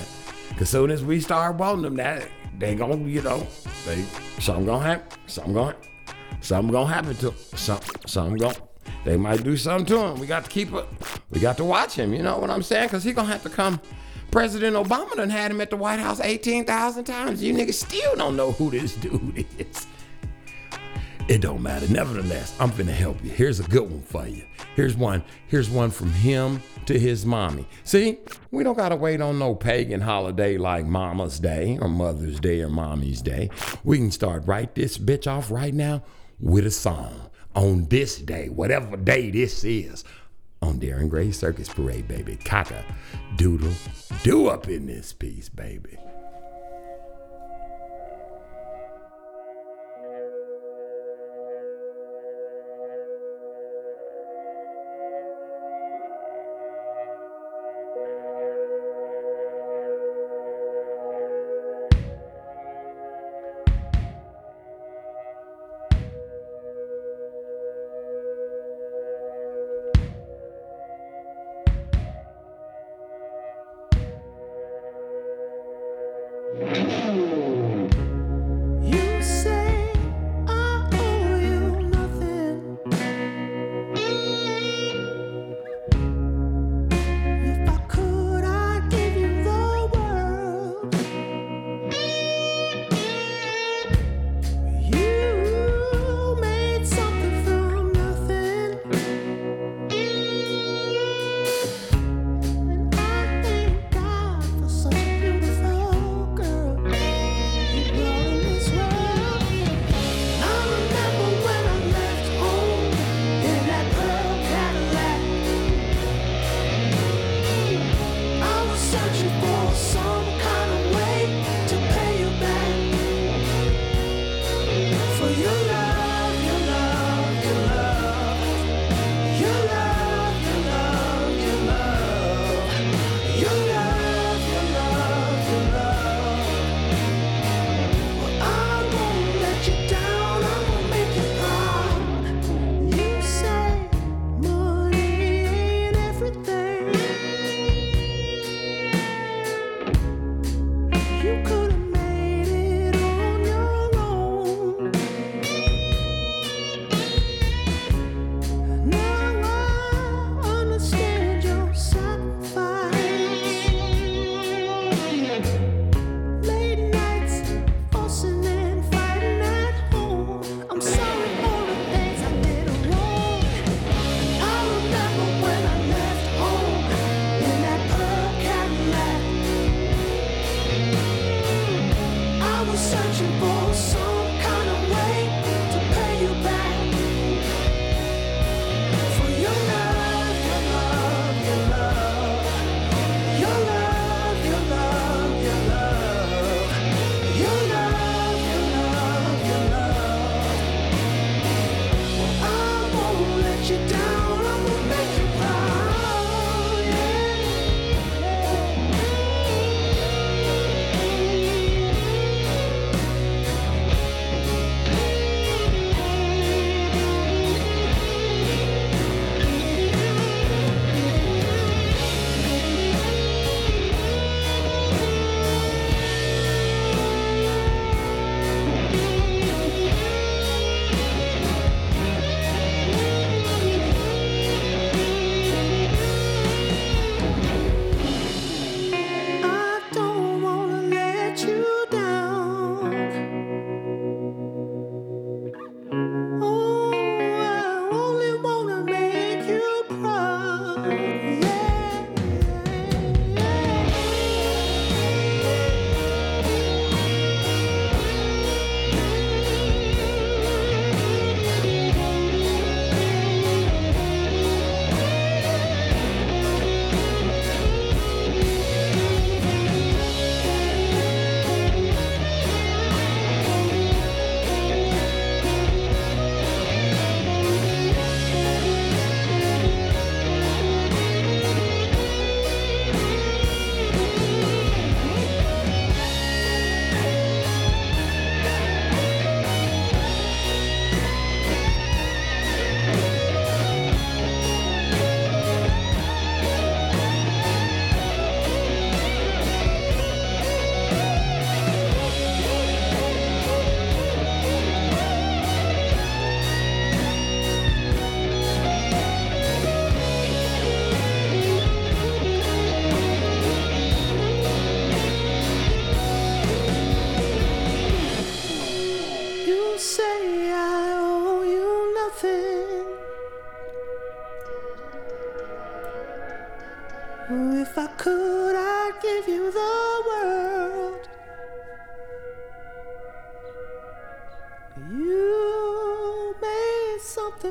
Cause soon as we start wanting him, that they gonna, you know, they something gonna happen. Something gonna, something gonna happen to him. Some, something gonna. They might do something to him. We got to keep it. We got to watch him. You know what I'm saying? Cause he gonna have to come. President Obama done had him at the White House 18,000 times. You niggas still don't know who this dude is. It don't matter. Nevertheless, I'm finna help you. Here's a good one for you. Here's one. Here's one from him to his mommy. See, we don't gotta wait on no pagan holiday like Mama's Day or Mother's Day or Mommy's Day. We can start right this bitch off right now with a song on this day, whatever day this is. On Darren Gray Circus Parade, baby. Cocker, doodle, do up in this piece, baby.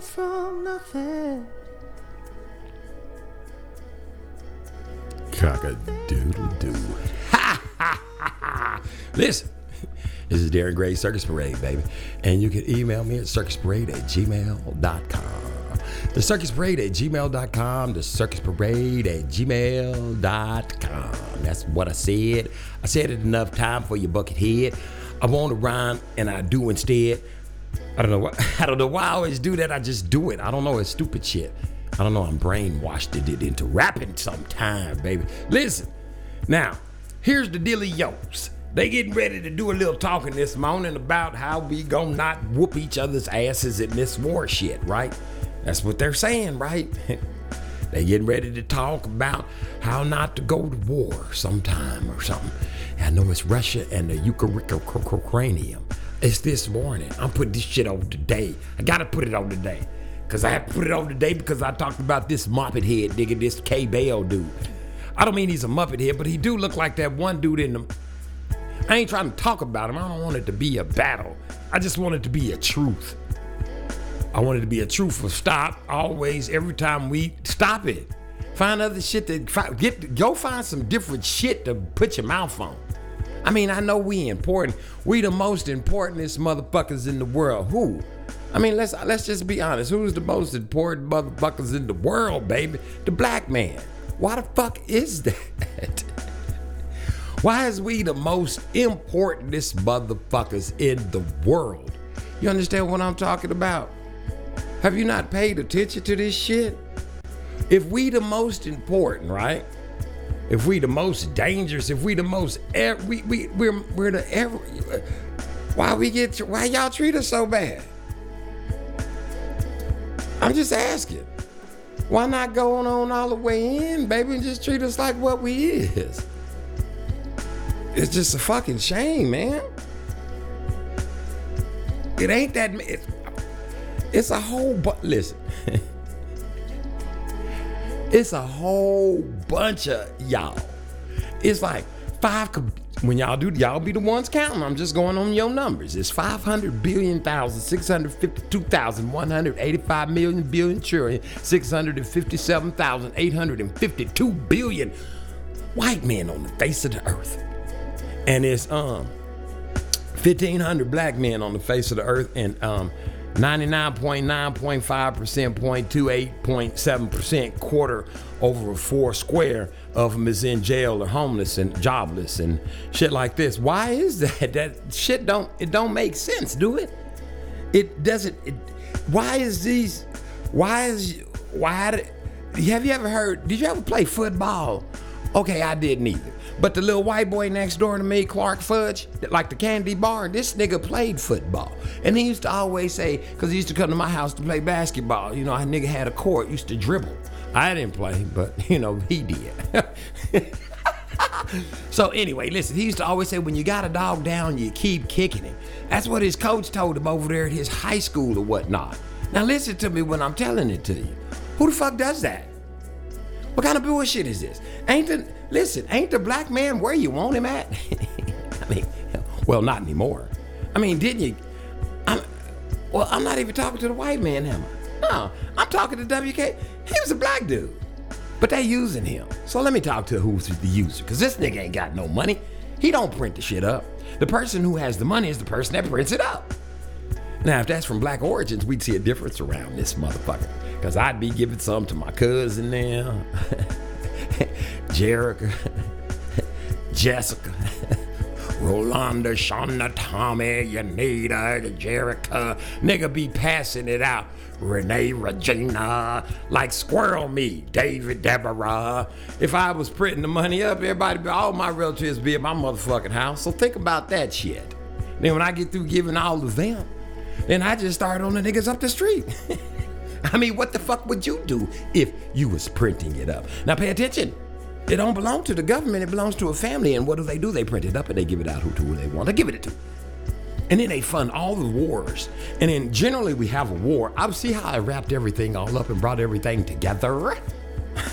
From nothing. Cock a doodle doo. Ha ha ha ha. Listen, this is Darren Gray Circus Parade, baby. And you can email me at circusparade at gmail.com. The Circus Parade at gmail.com. The Circus Parade at gmail.com. That's what I said. I said it enough time for your bucket head. I want to rhyme, and I do instead. I don't know why. I don't know why I always do that. I just do it. I don't know. It's stupid shit. I don't know. I'm brainwashed it into rapping sometime, baby. Listen, now here's the dealios. They getting ready to do a little talking this morning about how we gonna not whoop each other's asses in this war shit, right? That's what they're saying, right? they getting ready to talk about how not to go to war sometime or something. I know it's Russia and the Ukrainian. It's this morning. I'm putting this shit on today. I gotta put it on today. Cause I have to put it on today because I talked about this Muppet head nigga, this K Bell dude. I don't mean he's a Muppet head, but he do look like that one dude in the I ain't trying to talk about him. I don't want it to be a battle. I just want it to be a truth. I want it to be a truthful stop. Always, every time we stop it. Find other shit to fi- get. Go find some different shit to put your mouth on. I mean, I know we important. We the most importantest motherfuckers in the world. Who? I mean, let's let's just be honest. Who's the most important motherfuckers in the world, baby? The black man. Why the fuck is that? Why is we the most importantest motherfuckers in the world? You understand what I'm talking about? Have you not paid attention to this shit? If we the most important, right? If we the most dangerous, if we the most, we we we're we're the ever. Why we get? Why y'all treat us so bad? I'm just asking. Why not go on, all the way in, baby, and just treat us like what we is? It's just a fucking shame, man. It ain't that. It's, it's a whole but. Listen, it's a whole bunch of y'all. It's like five. When y'all do, y'all be the ones counting. I'm just going on your numbers. It's 500 billion thousand, 652,185 million billion trillion, 657,852 billion white men on the face of the earth. And it's um 1,500 black men on the face of the earth and um 99.9.5%, 0.28.7% quarter over a four square of them is in jail or homeless and jobless and shit like this. Why is that? That shit don't it don't make sense, do it? It doesn't. It, why is these? Why is why? Have you ever heard? Did you ever play football? Okay, I didn't either. But the little white boy next door to me, Clark Fudge, like the candy bar, this nigga played football. And he used to always say, because he used to come to my house to play basketball, you know, a nigga had a court, used to dribble. I didn't play, but, you know, he did. So anyway, listen, he used to always say, when you got a dog down, you keep kicking him. That's what his coach told him over there at his high school or whatnot. Now listen to me when I'm telling it to you. Who the fuck does that? What kind of bullshit is this? Ain't the listen, ain't the black man where you want him at? I mean, well, not anymore. I mean, didn't you? I'm well, I'm not even talking to the white man, am I? No, I'm talking to WK. He was a black dude. But they using him. So let me talk to who's the user, because this nigga ain't got no money. He don't print the shit up. The person who has the money is the person that prints it up. Now, if that's from black origins, we'd see a difference around this motherfucker. Because I'd be giving some to my cousin now, Jerica, Jessica, Rolanda, Shauna, Tommy, Yanita, Jerica. Nigga be passing it out. Renee, Regina, like Squirrel Me, David, Deborah. If I was printing the money up, everybody, all my relatives be at my motherfucking house. So think about that shit. Then when I get through giving all of them, then I just start on the niggas up the street. I mean, what the fuck would you do if you was printing it up? Now pay attention. It don't belong to the government, it belongs to a family. And what do they do? They print it up and they give it out who to who they want to give it to. And then they fund all the wars. And then generally we have a war. I see how I wrapped everything all up and brought everything together.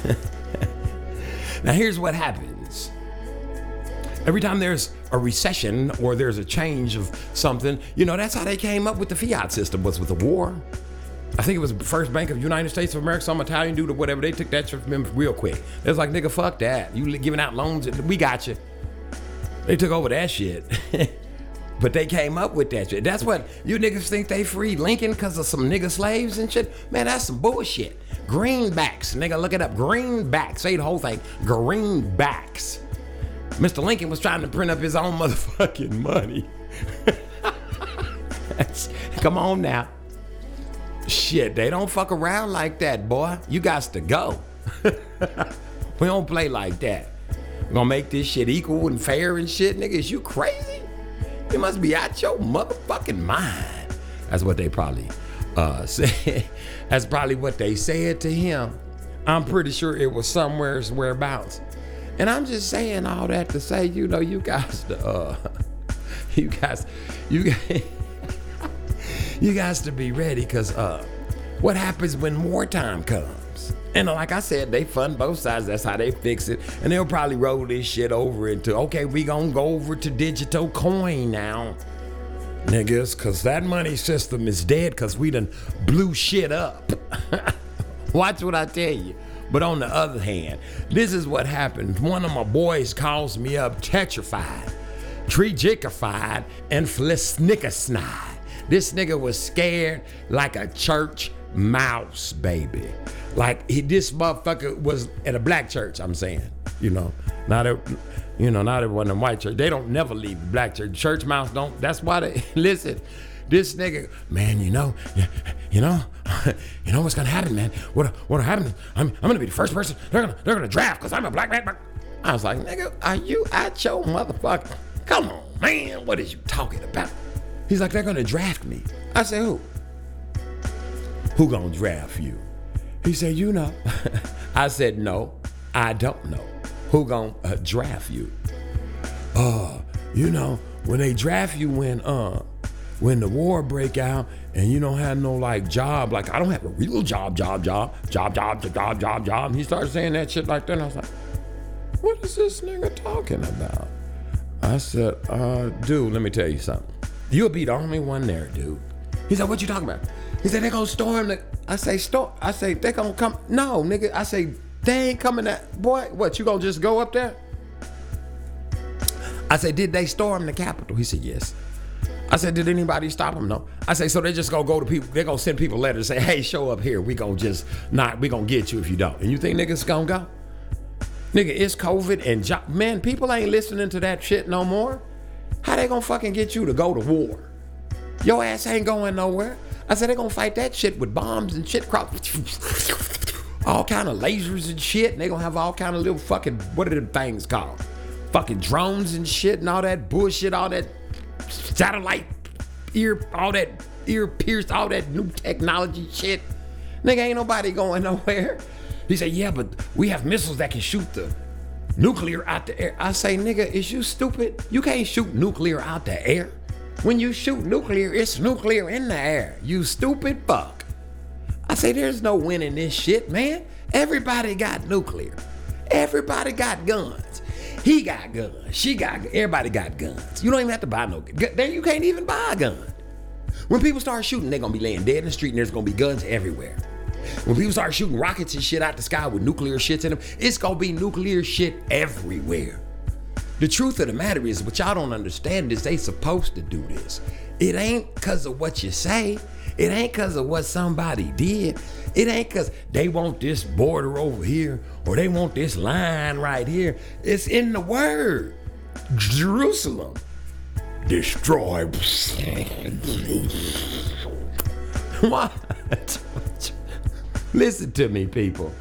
now here's what happens. Every time there's a recession or there's a change of something, you know, that's how they came up with the fiat system was with a war. I think it was First Bank of United States of America, some Italian dude or whatever. They took that shit from him real quick. They was like, nigga, fuck that. You giving out loans, we got you. They took over that shit. but they came up with that shit. That's what you niggas think they freed Lincoln because of some nigga slaves and shit. Man, that's some bullshit. Greenbacks, nigga, look it up. Greenbacks. Say the whole thing. Greenbacks. Mr. Lincoln was trying to print up his own motherfucking money. Come on now. Shit, they don't fuck around like that, boy. You got to go. we don't play like that. We're gonna make this shit equal and fair and shit, nigga. Is you crazy? You must be out your motherfucking mind. That's what they probably uh said. That's probably what they said to him. I'm pretty sure it was somewhere whereabouts. And I'm just saying all that to say, you know, you guys, uh, you guys, you guys, you guys to be ready, cause uh, what happens when wartime comes? And like I said, they fund both sides. That's how they fix it. And they'll probably roll this shit over into okay, we gonna go over to digital coin now, niggas, cause that money system is dead. Cause we done blew shit up. Watch what I tell you. But on the other hand, this is what happened. One of my boys calls me up, tetrified, trejikified, and flisnickersnied. This nigga was scared like a church mouse, baby. Like he, this motherfucker was at a black church. I'm saying, you know, not a, you know, not everyone in white church. They don't never leave black church. Church mouse don't. That's why they listen. This nigga, man, you know, you, know, you know what's gonna happen, man. What what'll happen? I'm I'm gonna be the first person they're gonna they're gonna draft because I'm a black man. I was like, nigga, are you out your motherfucker? Come on, man. What is you talking about? He's like, they're gonna draft me. I said, who? Who gonna draft you? He said, you know. I said, no, I don't know. Who gonna uh, draft you? Uh, you know, when they draft you when uh when the war break out and you don't have no like job, like I don't have a real job, job, job, job, job, job, job, job. And he started saying that shit like that. And I was like, what is this nigga talking about? I said, uh, dude, let me tell you something. You'll be the only one there, dude. He said, what you talking about? He said, they gonna storm the, I say, storm, I say, they gonna come, no, nigga, I say, they ain't coming that, boy, what, you gonna just go up there? I said, did they storm the Capitol? He said, yes. I said, did anybody stop them? No. I say, so they just gonna go to people, they gonna send people letters say, hey, show up here. We gonna just not, we gonna get you if you don't. And you think niggas gonna go? Nigga, it's COVID and jo- man, people ain't listening to that shit no more. How they gonna fucking get you to go to war? Your ass ain't going nowhere. I said they gonna fight that shit with bombs and shit, all kind of lasers and shit. And they gonna have all kind of little fucking what are them things called? Fucking drones and shit and all that bullshit, all that satellite ear, all that ear pierced, all that new technology shit. Nigga, ain't nobody going nowhere. He said, yeah, but we have missiles that can shoot the nuclear out the air. I say, nigga, is you stupid? You can't shoot nuclear out the air. When you shoot nuclear, it's nuclear in the air. You stupid fuck. I say, there's no winning this shit, man. Everybody got nuclear. Everybody got guns. He got guns. She got. Everybody got guns. You don't even have to buy no. There, you can't even buy a gun. When people start shooting, they're gonna be laying dead in the street, and there's gonna be guns everywhere. When people start shooting rockets and shit out the sky with nuclear shits in them, it's gonna be nuclear shit everywhere. The truth of the matter is, what y'all don't understand is they supposed to do this. It ain't cause of what you say. It ain't cause of what somebody did. It ain't cause they want this border over here or they want this line right here. It's in the word. Jerusalem. Destroy. what? Listen to me, people.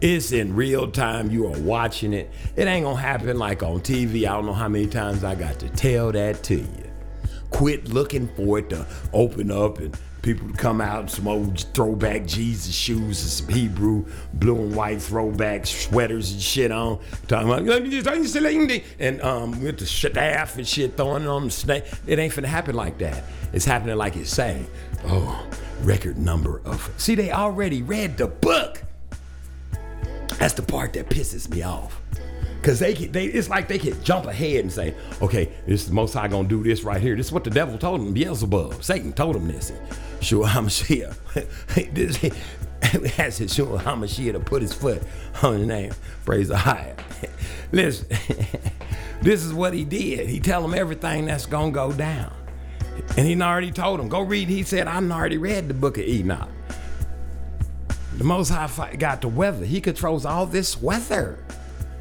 It's in real time. You are watching it. It ain't gonna happen like on TV. I don't know how many times I got to tell that to you. Quit looking for it to open up and people to come out and some old throwback Jesus shoes and some Hebrew blue and white throwback sweaters and shit on. Talking about and um with the staff and shit throwing on the snake. It ain't finna happen like that. It's happening like it's saying. Oh, record number of. See, they already read the book. That's the part that pisses me off. Cause they, can- they, it's like they can jump ahead and say, okay, this is the Most High gonna do this right here. This is what the devil told him. Beelzebub, Satan told him this. Sure, I'm Hamashiach. this his sure Hamashiach to put his foot on his name. Praise the high. Listen, this is what he did. He tell him everything that's gonna go down. And he already told him, go read. He said, I already read the book of Enoch. The Most High got the weather. He controls all this weather.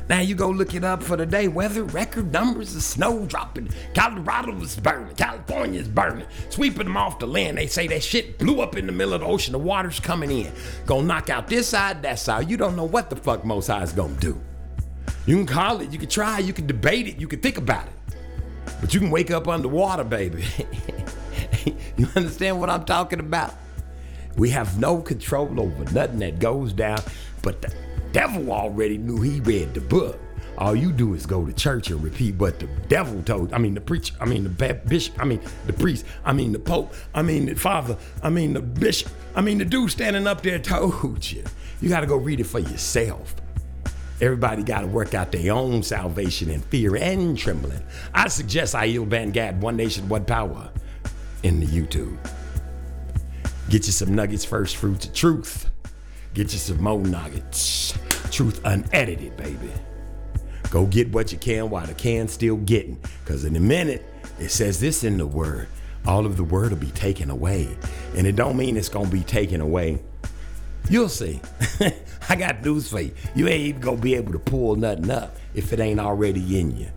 Now you go look it up for the day. Weather record numbers of snow dropping. Colorado is burning. California is burning. Sweeping them off the land. They say that shit blew up in the middle of the ocean. The water's coming in. Gonna knock out this side, that side. You don't know what the fuck Most High is gonna do. You can call it. You can try. You can debate it. You can think about it. But you can wake up underwater, baby. you understand what I'm talking about? We have no control over nothing that goes down, but the devil already knew he read the book. All you do is go to church and repeat what the devil told. I mean, the preacher. I mean, the bishop. I mean, the priest. I mean, the pope. I mean, the father. I mean, the bishop. I mean, the dude standing up there told you. You got to go read it for yourself. Everybody got to work out their own salvation in fear and trembling. I suggest I yield Van Gad, One Nation, One Power, in the YouTube. Get you some nuggets, first fruits of truth. Get you some more nuggets. Truth unedited, baby. Go get what you can while the can's still getting. Because in a minute, it says this in the word all of the word will be taken away. And it don't mean it's gonna be taken away. You'll see. I got news for you. You ain't even gonna be able to pull nothing up if it ain't already in you.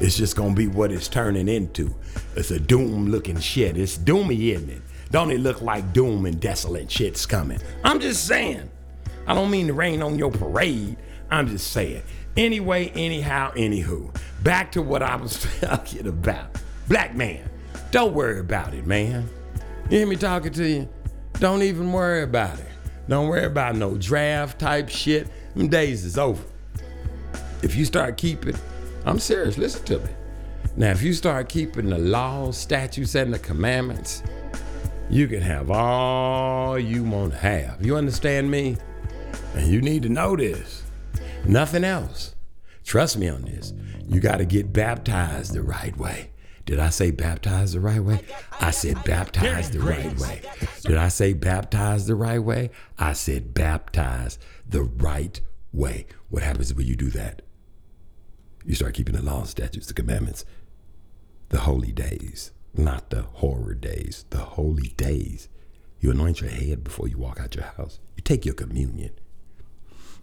It's just gonna be what it's turning into. It's a doom looking shit. It's doomy, isn't it? Don't it look like doom and desolate shit's coming? I'm just saying. I don't mean to rain on your parade. I'm just saying. Anyway, anyhow, anywho, back to what I was talking about. Black man, don't worry about it, man. You hear me talking to you? Don't even worry about it. Don't worry about no draft type shit. Them days is over. If you start keeping, I'm serious, listen to me. Now, if you start keeping the laws, statutes, and the commandments, you can have all you want to have. You understand me? And you need to know this. Nothing else. Trust me on this. You got to get baptized the right way. Did I say baptized the right way? I said baptized the right way. Did I say baptized the right way? I said baptized the right way. What happens when you do that? You start keeping the laws, statutes, the commandments, the holy days, not the horror days, the holy days. You anoint your head before you walk out your house. You take your communion.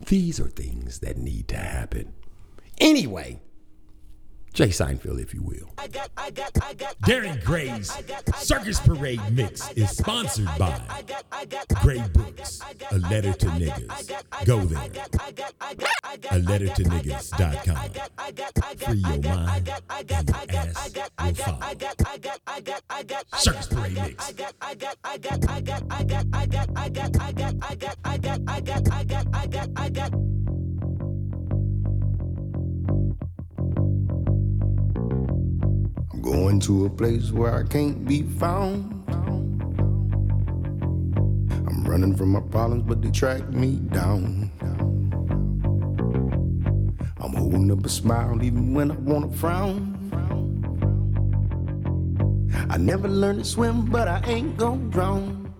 These are things that need to happen. Anyway, Jay Seinfeld, if you will. Gary Gray's Circus Parade Mix is sponsored by Gray Books, A Letter to Niggas. Go there. A letter to niggas.com. Free your mind and your ass will follow. Circus Parade Mix. I'm going to a place where I can't be found. I'm running from my problems, but they track me down. I'm holding up a smile even when I wanna frown. I never learned to swim, but I ain't gonna drown.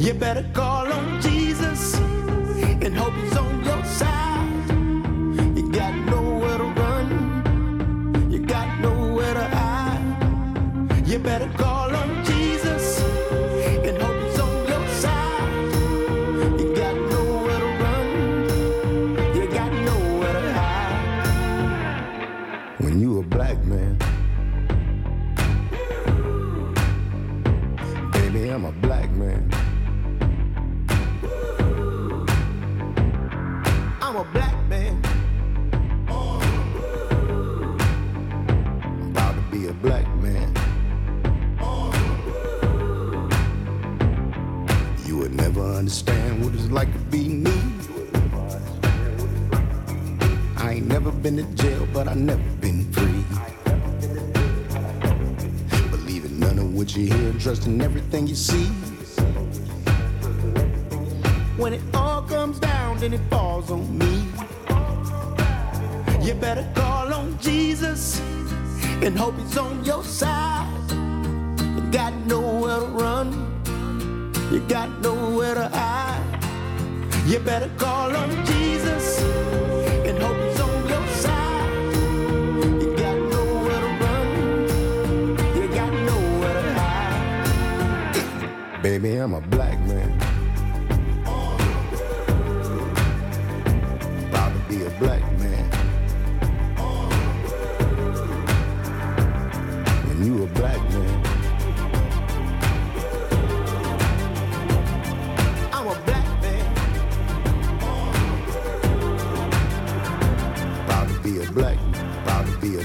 You better call on Jesus and hope he's on your side. You got nowhere You better call like be me. I ain't never been to jail, but I never been free. Believing none of what you hear, trusting everything you see. When it all comes down, then it falls on me. You better call on Jesus and hope he's on your side. You got nowhere to run, you got nowhere to hide. You better call on Jesus and hope he's on your side. You got nowhere to run, you got nowhere to hide. Baby, I'm a black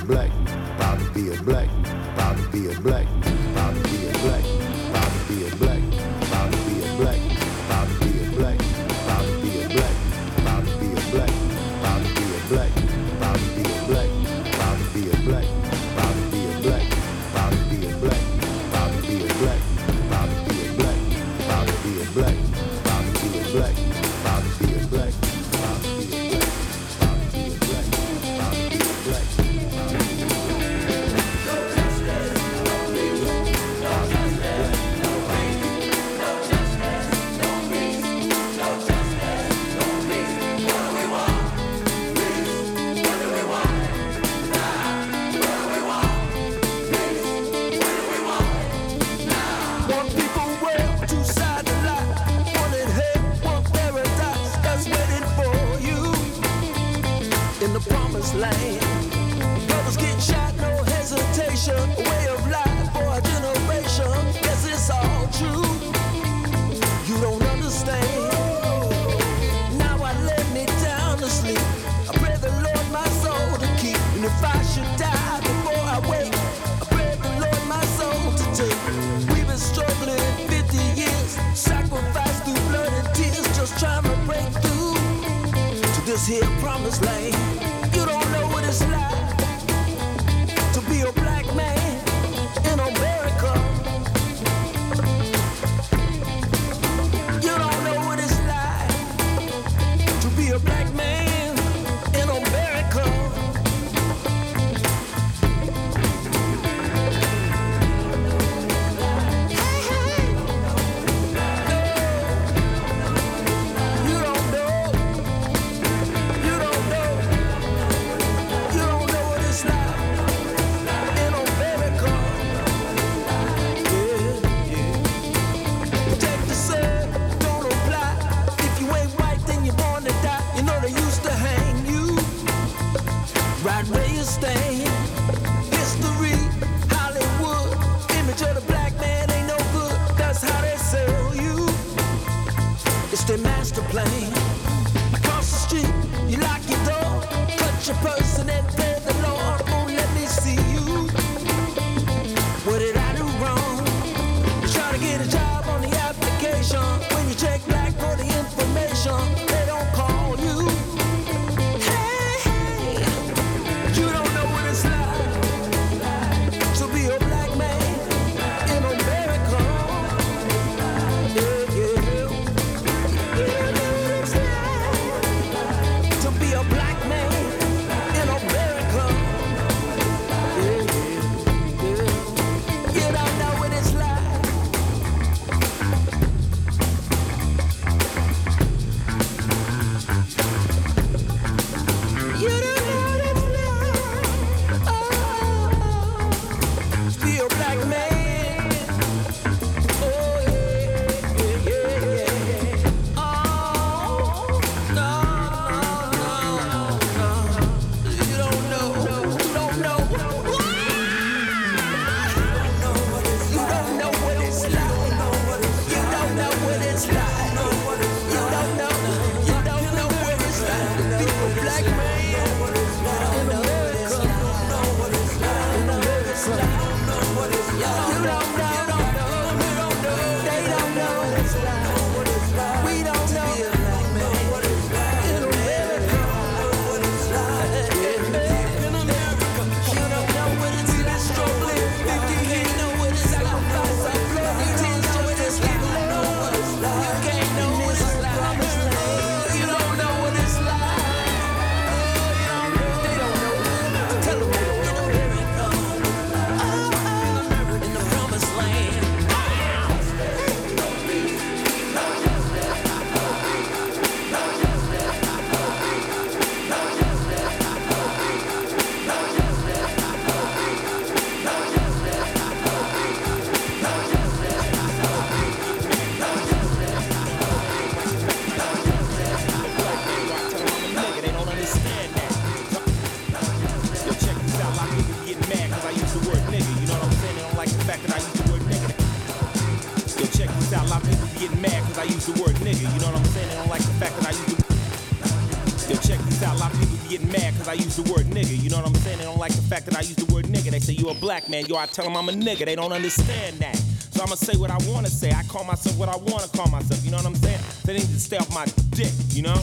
black. Proud to be a black. Proud to be a black man. Yo, I tell them I'm a nigga. They don't understand that. So I'ma say what I wanna say. I call myself what I wanna call myself. You know what I'm saying? They need to stay off my dick, you know?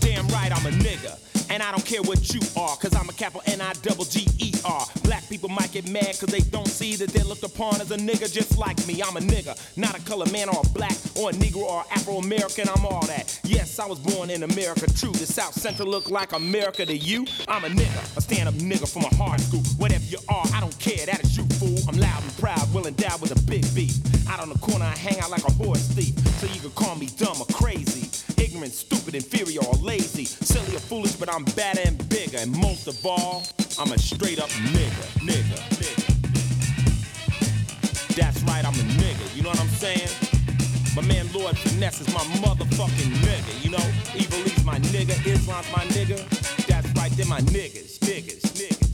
Damn right, I'm a nigga. And I don't care what you are, cause I'm a capital N I double G E R. Black people might get mad cause they don't see that they're looked upon as a nigga just like me. I'm a nigga. Not a color man or a black or a Negro or Afro American, I'm all that. Yes, I was born in America, true. The South Central look like America to you. I'm a nigga, a stand up nigga from a hard school. Whatever you are, I don't care, that is you, fool. I'm loud and proud, willing die with a big beat. Out on the corner, I hang out like a horse thief. So you can call me dumb or crazy ignorant, stupid, inferior, or lazy. Silly or foolish, but I'm bad and bigger. And most of all, I'm a straight up nigga, nigga. That's right, I'm a nigga, you know what I'm saying? My man Lord Finesse is my motherfucking nigga, you know? evil is my nigga, Islam's my nigga. That's right, they're my niggas, niggas, niggas.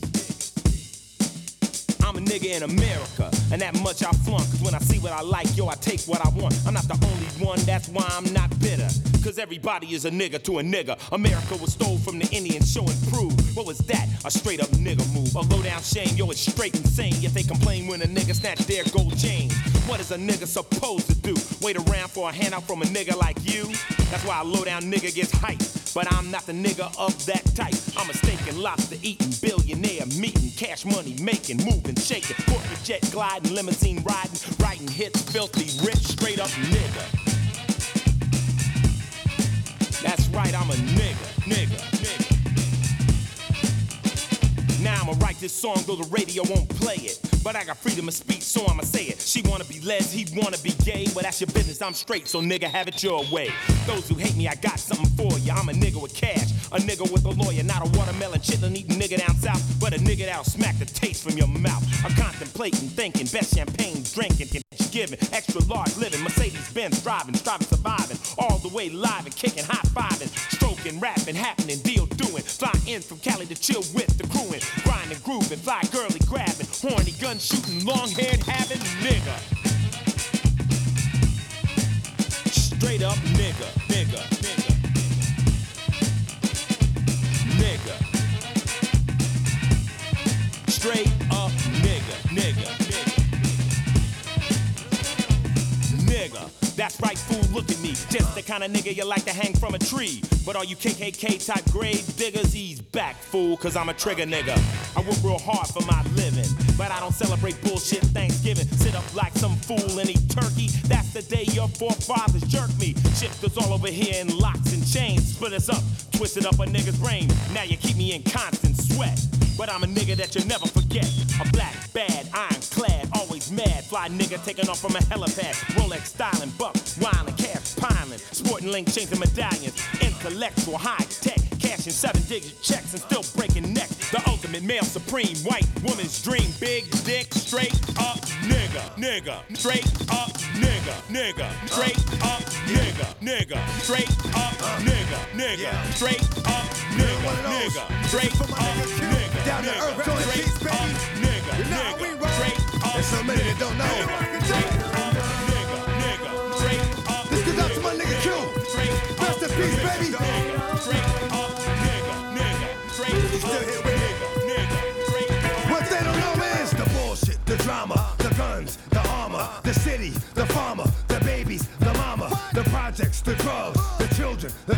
I'm a nigga in America, and that much I flunk. Cause when I see what I like, yo, I take what I want. I'm not the only one, that's why I'm not bitter. Cause everybody is a nigga to a nigga. America was stole from the Indians, show and prove. What was that? A straight up nigga move. A low down shame, yo, it's straight insane. If they complain when a nigga snatch their gold chain. What is a nigga supposed to do? Wait around for a handout from a nigga like you? That's why a low down nigga gets hyped. But I'm not the nigga of that type. I'm a steak and lobster eating, billionaire meeting, cash money making, moving, shaking, corporate jet gliding, limousine riding, writing hits, filthy rich, straight up nigga. That's right, I'm a nigga, nigga, nigga. Now I'ma write this song, though the radio won't play it. But I got freedom of speech, so I'ma say it. She wanna be les, he wanna be gay. Well, that's your business, I'm straight, so nigga, have it your way. Those who hate me, I got something for you. I'm a nigga with cash, a nigga with a lawyer, not a watermelon chitlin eating nigga down south, but a nigga that'll smack the taste from your mouth. I'm contemplating, thinking, best champagne drinking, giving, extra large living, Mercedes Benz driving, striving, surviving, all the way live and kicking, high fiving, rapping, happening, deal doing, fly in from Cali to chill with the crewin'. grinding, grooving, fly girly grabbing, horny gun shooting, long haired having nigga. Straight up nigga, nigga, nigga, nigga. Straight up nigga, nigga, nigga. Nigga, that's right, fool, look at me. Just the kind of nigga you like to hang from a tree. But all you KKK type grave diggers, he's back, fool, cause I'm a trigger nigga. I work real hard for my living, but I don't celebrate bullshit Thanksgiving. Sit up like some fool and eat turkey. That's the day your forefathers jerked me. Shifters all over here in locks and chains. Split us up, twisted up a nigga's brain. Now you keep me in constant sweat. But I'm a nigga that you'll never forget. A black, bad, always mad. Fly nigga taking off from a helipad. Rolex styling, buck, wildin', cash piling. Sporting link chains and medallions. Intellectual, high tech. Cashing seven digit checks and still breaking necks. The ultimate male supreme, white woman's dream. Big dick, straight up nigga, nigga. Straight up nigga, nigga. Straight up nigga, nigga. Straight up nigga, nigga. Straight up nigga, nigga. Straight up nigga. Down to earth, Straight beats, baby. nigga, You know how we nigga. Roll. Straight up There's so many that don't know. nigga. Straight up nigga, nigga. Straight up This goes out to my nigga Q. Rest in peace, baby. What they don't know is the bullshit, the drama, the guns, the armor, the city, the farmer, the babies, the mama, the projects, the drugs, the children, the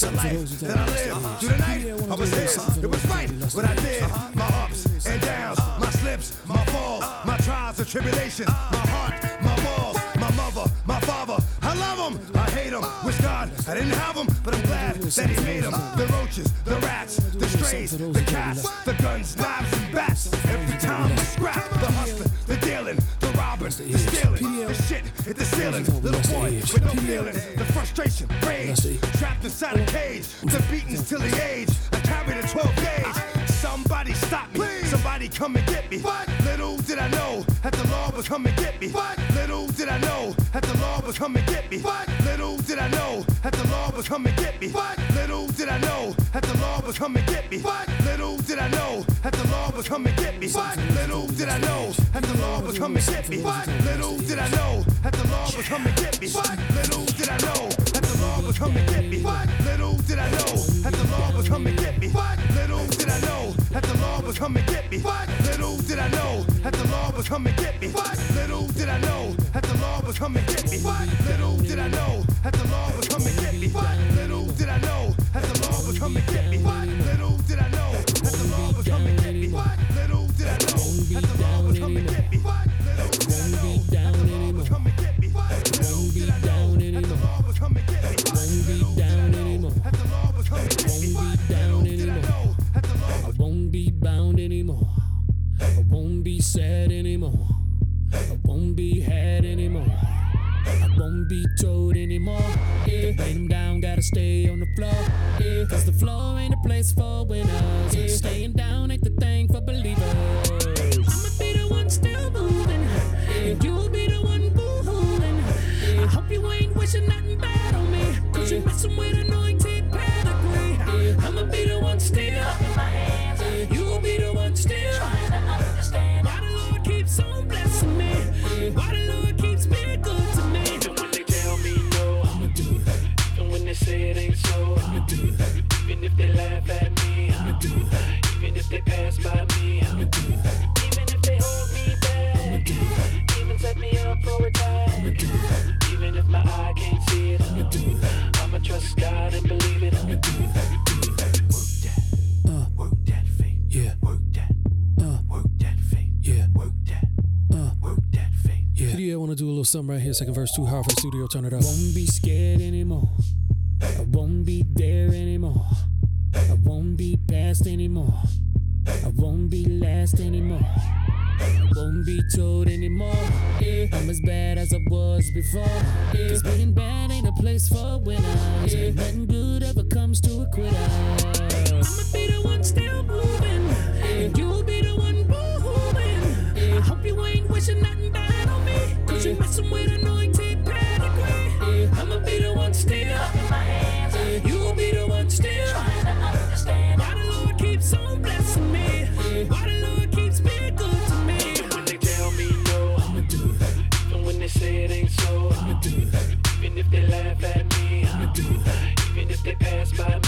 that I live. Through the night, I was here. It was right what I did I the law come and get me. Little did I know that the law come and get me. Little did I know that the law come and get me. Little did I know that the law come and get me. Little did I know that the law come and get me. Little did I know that the law come and get me. Little did I know that the law come and get me. Little did I know that the law come and get me. Little did I know anymore. I won't be had anymore. I won't be told anymore. Yeah. Lay them down, gotta stay on the floor. Yeah. Cause the floor ain't a place for winners. Yeah. Staying down ain't the thing for believers. I'ma be the one still moving. And you'll be the one boo-hooing. I hope you ain't wishing nothing bad on me. Cause you're messing with anointed pedigree. I'ma be the one still. They laugh at me, I'ma do it. Even if they pass by me, I'ma do it. Even if they hold me back, I'ma do it. Even set me up for a time, I'ma do it. Even if my eye can't see it, I'ma do it. I'ma trust God and believe it, I'ma do it. Uh, work that faith. Yeah. Work that. Uh, work that faith. Yeah. Work that. Uh, work that faith. Yeah. Yeah, I want to do a little something right here. Second verse, too hard for the studio. Turn it up. Won't be scared anymore. I won't be there anymore. I won't be past anymore. I won't be last anymore. I won't be told anymore. Yeah, I'm as bad as I was before. Yeah, Cause being bad ain't a place for winners. Yeah, nothing good ever comes to a quitter. I'ma be the one still moving. And you'll be the one boo-hooing. I hope you ain't wishing nothing bad on me. Cause you're messing with anointed pedigree. I'ma be the one still. If they laugh at me, I'ma do. Even if they pass by me,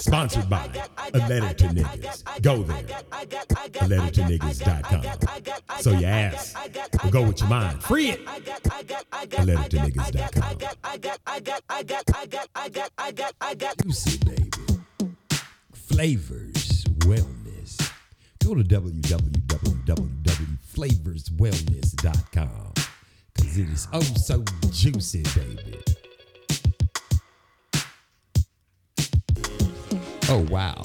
sponsored by A Letter to Niggas. Go there, a letter to niggas.com. So ass will go with your mind. Free it. A letter to niggas.com. You see, baby. Flavors Wellness. Go to www.flavorswellness.com because it is oh so juicy, baby. Oh, wow.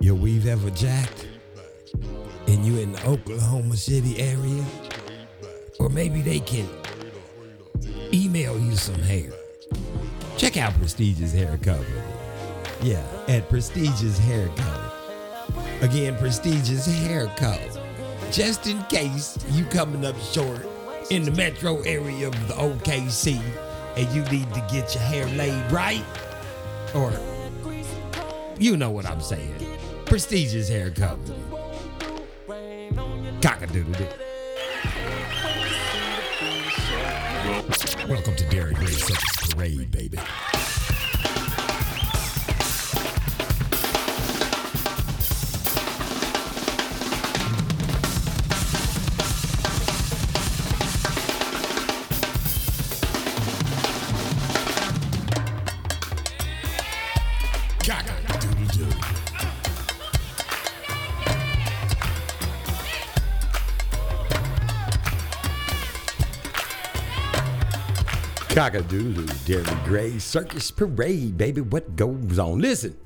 Your weave ever jacked? And you in the Oklahoma City area? Or maybe they can email you some hair. Check out Prestigious Hair Company. Yeah, at Prestigious Hair Co. Again, Prestigious Hair Co. Just in case you coming up short in the metro area of the OKC and you need to get your hair laid right, or you know what I'm saying. Prestigious Hair Company. Cockadoodle. Welcome to Ray Circus Parade, baby. Cockadoodle, Derek Gray, Circus Parade, baby. What goes on? Listen,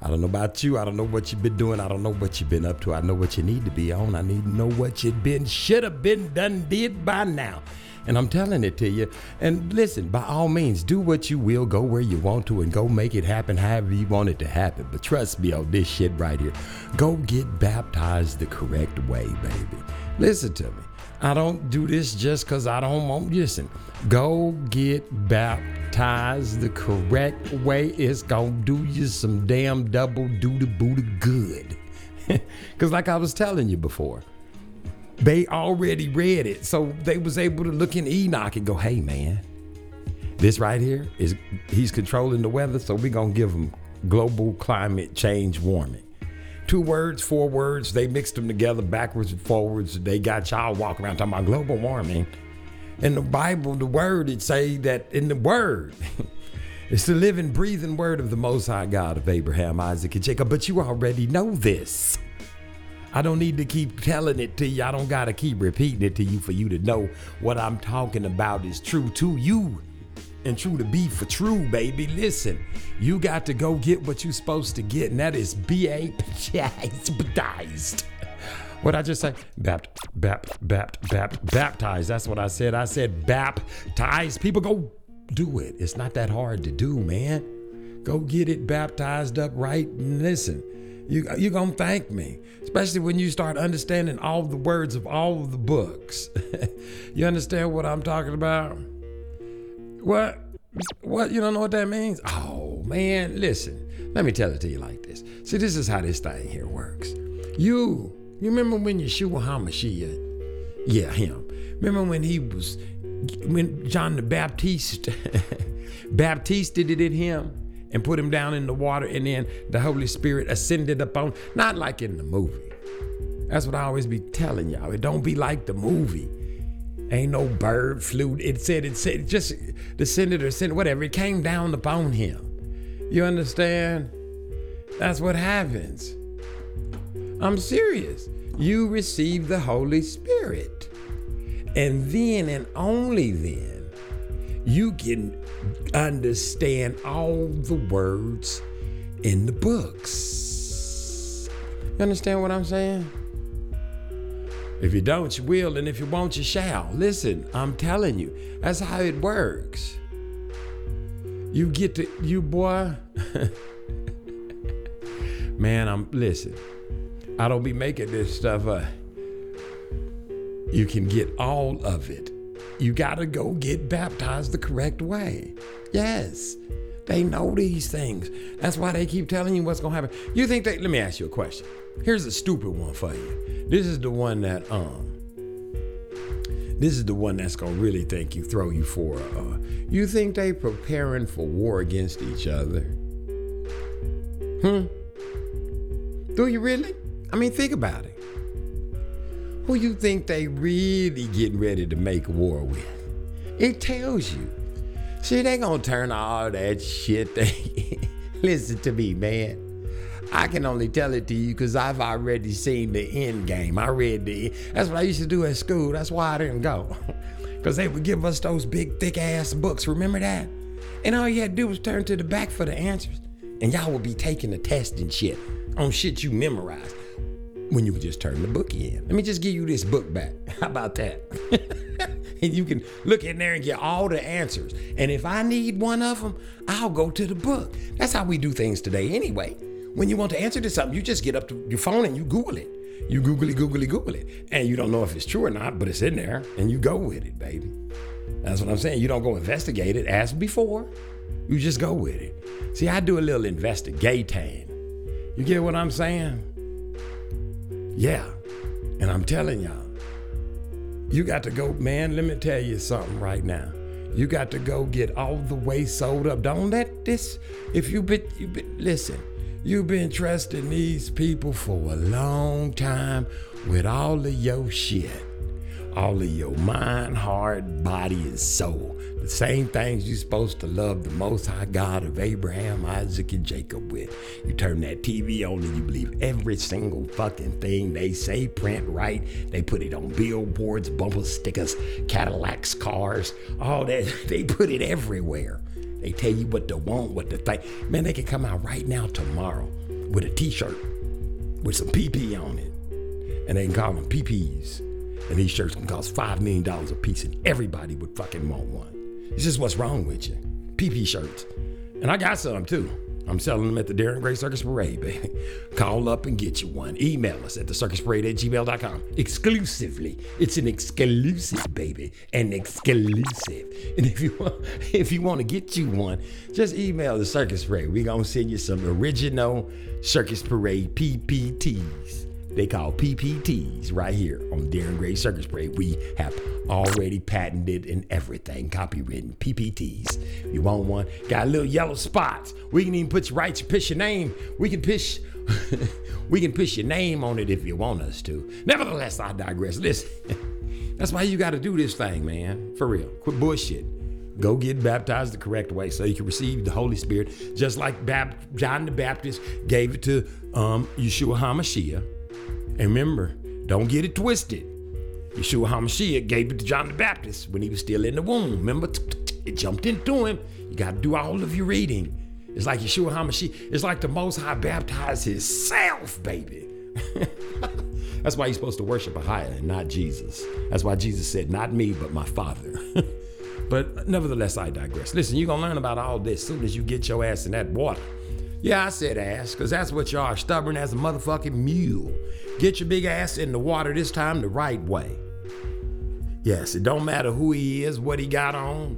I don't know about you. I don't know what you've been doing. I don't know what you've been up to. I know what you need to be on. I need to know what you've been, should have been done, did by now. And I'm telling it to you. And listen, by all means, do what you will, go where you want to, and go make it happen however you want it to happen. But trust me on this shit right here. Go get baptized the correct way, baby. Listen to me. I don't do this just because I don't want. Listen, go get baptized the correct way. It's gonna do you some damn double duty booty good. Because, like I was telling you before, they already read it, so they was able to look in Enoch and go, "Hey, man, this right here is he's controlling the weather, so we gonna give him global climate change warming." Two words, four words, they mixed them together backwards and forwards. They got y'all walking around talking about global warming. In the Bible, the word, it say that in the word, it's the living, breathing word of the Most High God of Abraham, Isaac, and Jacob. But you already know this. I don't need to keep telling it to you. I don't got to keep repeating it to you for you to know what I'm talking about is true to you and true to be for true, baby. Listen, you got to go get what you're supposed to get, and that is baptized. What I just say? Bapt, bapt, bapt, bapt, baptized. That's what I said. I said baptized. People go do it. It's not that hard to do, man. Go get it baptized up right and listen. You you gonna thank me, especially when you start understanding all the words of all the books. you understand what I'm talking about? What? What? You don't know what that means? Oh, man, listen. Let me tell it to you like this. See, this is how this thing here works. You, you remember when Yeshua HaMashiach, yeah, him. Remember when he was, when John the Baptist, baptisted it in him and put him down in the water and then the Holy Spirit ascended upon, not like in the movie. That's what I always be telling y'all. It don't be like the movie. Ain't no bird flew. It said it said just the senator said whatever. It came down upon him. You understand? That's what happens. I'm serious. You receive the Holy Spirit. And then and only then you can understand all the words in the books. You understand what I'm saying? If you don't, you will, and if you won't, you shall. Listen, I'm telling you, that's how it works. You get to, you boy. Man, I'm, listen, I don't be making this stuff up. You can get all of it. You gotta go get baptized the correct way. Yes. They know these things. That's why they keep telling you what's gonna happen. You think they let me ask you a question. Here's a stupid one for you. This is the one that um this is the one that's gonna really think you throw you for uh you think they preparing for war against each other? Hmm? Do you really? I mean think about it. Who you think they really getting ready to make war with? It tells you. See, they gonna turn all that shit. They listen to me, man. I can only tell it to you because I've already seen the end game. I read the. That's what I used to do at school. That's why I didn't go, because they would give us those big, thick ass books. Remember that? And all you had to do was turn to the back for the answers, and y'all would be taking the test and shit on shit you memorized when you could just turn the book in. Let me just give you this book back. How about that? and you can look in there and get all the answers. And if I need one of them, I'll go to the book. That's how we do things today anyway. When you want to answer to something, you just get up to your phone and you Google it. You googly googly Google it. And you don't know if it's true or not, but it's in there and you go with it, baby. That's what I'm saying. You don't go investigate it as before. You just go with it. See, I do a little investigating. You get what I'm saying? Yeah. And I'm telling y'all, you got to go, man, let me tell you something right now. You got to go get all the way sold up. Don't let this, if you've been, you been listen, you've been trusting these people for a long time with all of your shit, all of your mind, heart, body, and soul. The same things you're supposed to love the Most High God of Abraham, Isaac, and Jacob with. You turn that TV on and you believe every single fucking thing they say, print right. They put it on billboards, bumper stickers, Cadillacs, cars, all that. They put it everywhere. They tell you what to want, what to think. Man, they can come out right now tomorrow with a t-shirt with some PP on it. And they can call them PPs. And these shirts can cost $5 million a piece and everybody would fucking want one. This is what's wrong with you. PP shirts. And I got some too. I'm selling them at the Darren Gray Circus Parade, baby. Call up and get you one. Email us at the circusparade at gmail.com. Exclusively. It's an exclusive, baby. An exclusive. And if you want, if you want to get you one, just email the Circus Parade. We're gonna send you some original Circus Parade PPTs. They call PPTs right here on Darren Gray Circus Parade. We have already patented and everything, copywritten PPTs. You want one? Got a little yellow spots. We can even put your right, piss your name. We can piss, we can piss your name on it if you want us to. Nevertheless, I digress. Listen, that's why you got to do this thing, man. For real. Quit bullshit. Go get baptized the correct way so you can receive the Holy Spirit, just like Bap- John the Baptist gave it to um, Yeshua HaMashiach. And remember, don't get it twisted. Yeshua HaMashiach gave it to John the Baptist when he was still in the womb. Remember, it jumped into him. You got to do all of your reading. It's like Yeshua HaMashiach. It's like the Most High baptized himself, baby. That's why you're supposed to worship Ahia and not Jesus. That's why Jesus said, not me, but my Father. but nevertheless, I digress. Listen, you're going to learn about all this as soon as you get your ass in that water. Yeah, I said ass, because that's what you are, stubborn as a motherfucking mule. Get your big ass in the water this time the right way. Yes, it don't matter who he is, what he got on.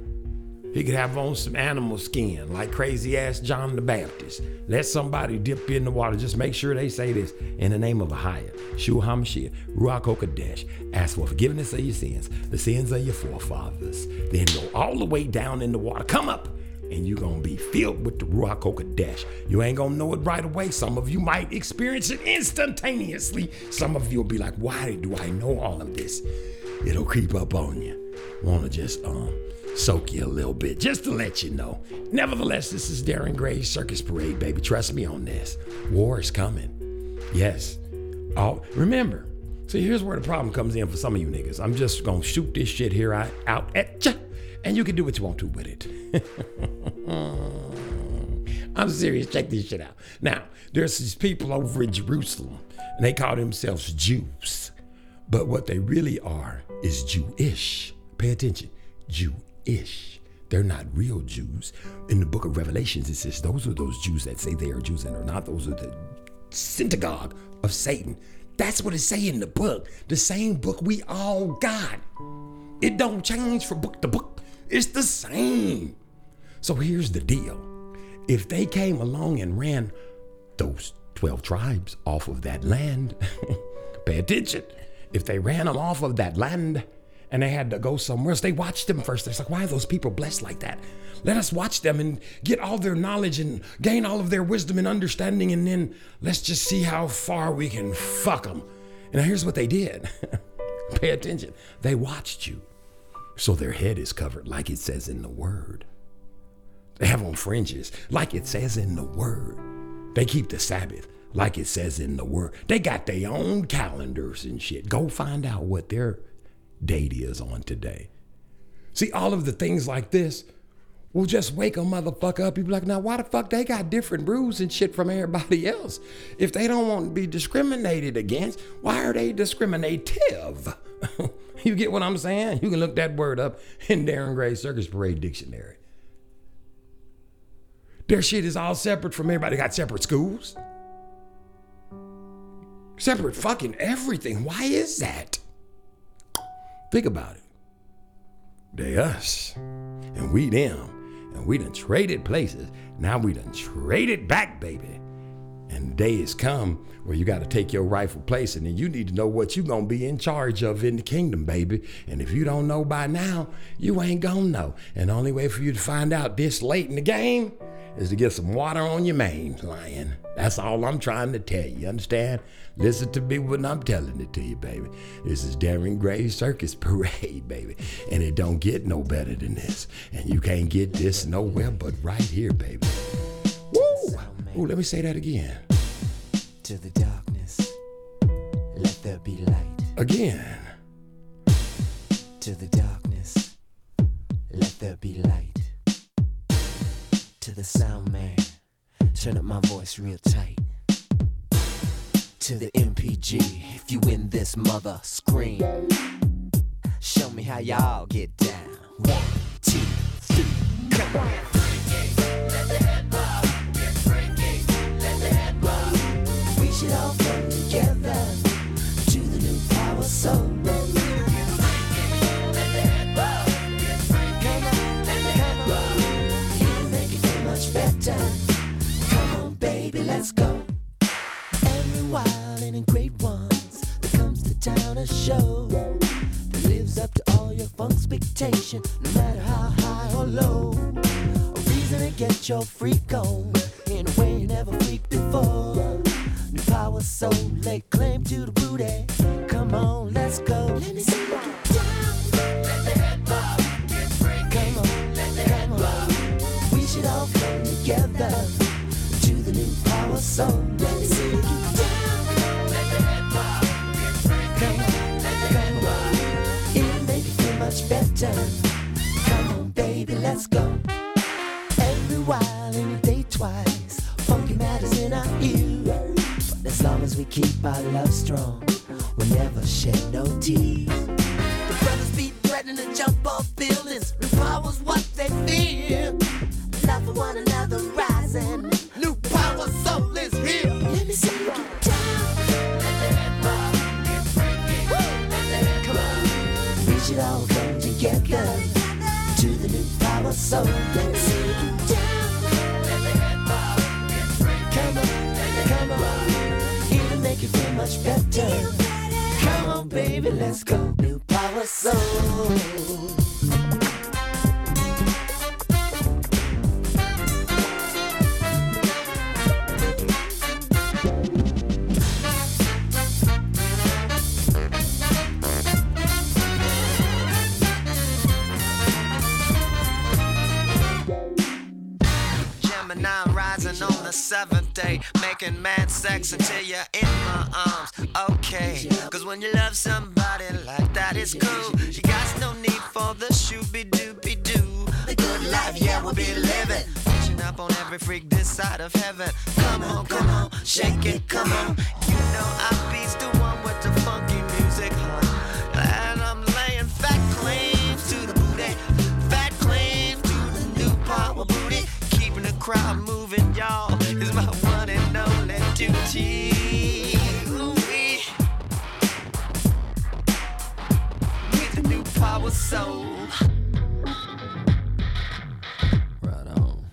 He could have on some animal skin, like crazy ass John the Baptist. Let somebody dip in the water. Just make sure they say this in the name of Ahia, Shua HaMashiach, Ruach HaKodesh. Ask for forgiveness of your sins, the sins of your forefathers. Then go all the way down in the water. Come up and you're gonna be filled with the Ruach HaKodesh. You ain't gonna know it right away. Some of you might experience it instantaneously. Some of you will be like, why do I know all of this? it'll creep up on you. Wanna just um soak you a little bit, just to let you know. Nevertheless, this is Darren Gray's Circus Parade, baby. Trust me on this. War is coming. Yes. Oh, remember. See, here's where the problem comes in for some of you niggas. I'm just gonna shoot this shit here out, at ya, and you can do what you want to with it. I'm serious. Check this shit out. Now, there's these people over in Jerusalem, and they call themselves Jews. But what they really are is Jewish. Pay attention. Jewish. They're not real Jews. In the book of Revelations, it says those are those Jews that say they are Jews and are not. Those are the synagogue of Satan. That's what it say in the book. The same book we all got. It don't change from book to book. It's the same. So here's the deal. If they came along and ran those 12 tribes off of that land, pay attention. If they ran them off of that land and they had to go somewhere else, they watched them first. It's like, why are those people blessed like that? Let us watch them and get all their knowledge and gain all of their wisdom and understanding, and then let's just see how far we can fuck them. And here's what they did pay attention. They watched you. So their head is covered, like it says in the word. They have on fringes, like it says in the word. They keep the Sabbath, like it says in the word. They got their own calendars and shit. Go find out what their date is on today. See, all of the things like this will just wake a motherfucker up. You be like, now why the fuck they got different rules and shit from everybody else? If they don't want to be discriminated against, why are they discriminative? you get what I'm saying? You can look that word up in Darren Gray's Circus Parade Dictionary. Their shit is all separate from everybody. They got separate schools, separate fucking everything. Why is that? Think about it. They us, and we them, and we done traded places. Now we done traded back, baby. And the day has come where you got to take your rightful place, and then you need to know what you gonna be in charge of in the kingdom, baby. And if you don't know by now, you ain't gonna know. And the only way for you to find out this late in the game is to get some water on your main, lion. That's all I'm trying to tell you. Understand? Listen to me when I'm telling it to you, baby. This is Darren Gray's Circus Parade, baby. And it don't get no better than this. And you can't get this nowhere but right here, baby. Woo! Ooh, let me say that again. To the darkness, let there be light. Again. To the darkness, let there be light. The sound man, turn up my voice real tight. To the NPG, if you win this mother, scream. Show me how y'all get down. One, two, three, come on. We should all much. Come on, baby, let's go. Every wild and great ones that comes to town a show that lives up to all your funk expectation, no matter how high or low. A reason to get your freak on in a way you never freaked before. New power soul lay claim to the booty. Come on, let's go. Let me see together to the new power song. Let get down. Let the head bob. Come on, come on. It'll make it feel much better. Come on, baby, let's go. Every while a day twice, funky matters in our ear. But as long as we keep our love strong, we'll never shed no tears. The brothers be threatening to jump off buildings. New power's what they fear. Love for one another should all come together to the new power soul. Let me see you get down. Come on, come on. Make you feel much better. Come on, baby, let's go. New power soul. Sex until you're in my arms. Okay, cause when you love somebody like that, it's cool. You got no need for the shooby dooby doo. The good life, yeah, we'll be living. Pushing up on every freak this side of heaven. Come on, come on, shake it, come on. You know I beats the one with the funky music, huh? And I'm laying fat claims to the booty. Fat claims to the new power booty. Keeping the crowd moving, y'all, is my Ooh-wee. With the new power soul. Right on.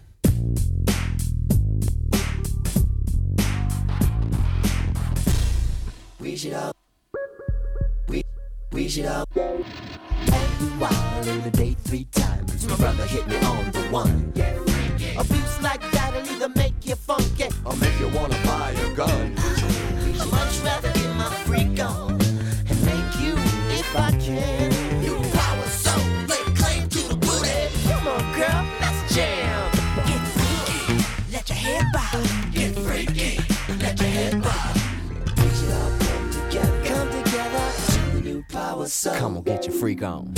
We should all. We we should all. While in the day three times, my brother hit me on the one. Abuse like that'll either make you funky Or make you wanna buy a gun. I'd much rather get my freak on and make you if I can. You power so lay claim to the booty. Come on, girl, let's jam. Get freaky, let your head bob. Get freaky, let your head bob. We should all come together, come together to the new power soul. Come on, get your freak on.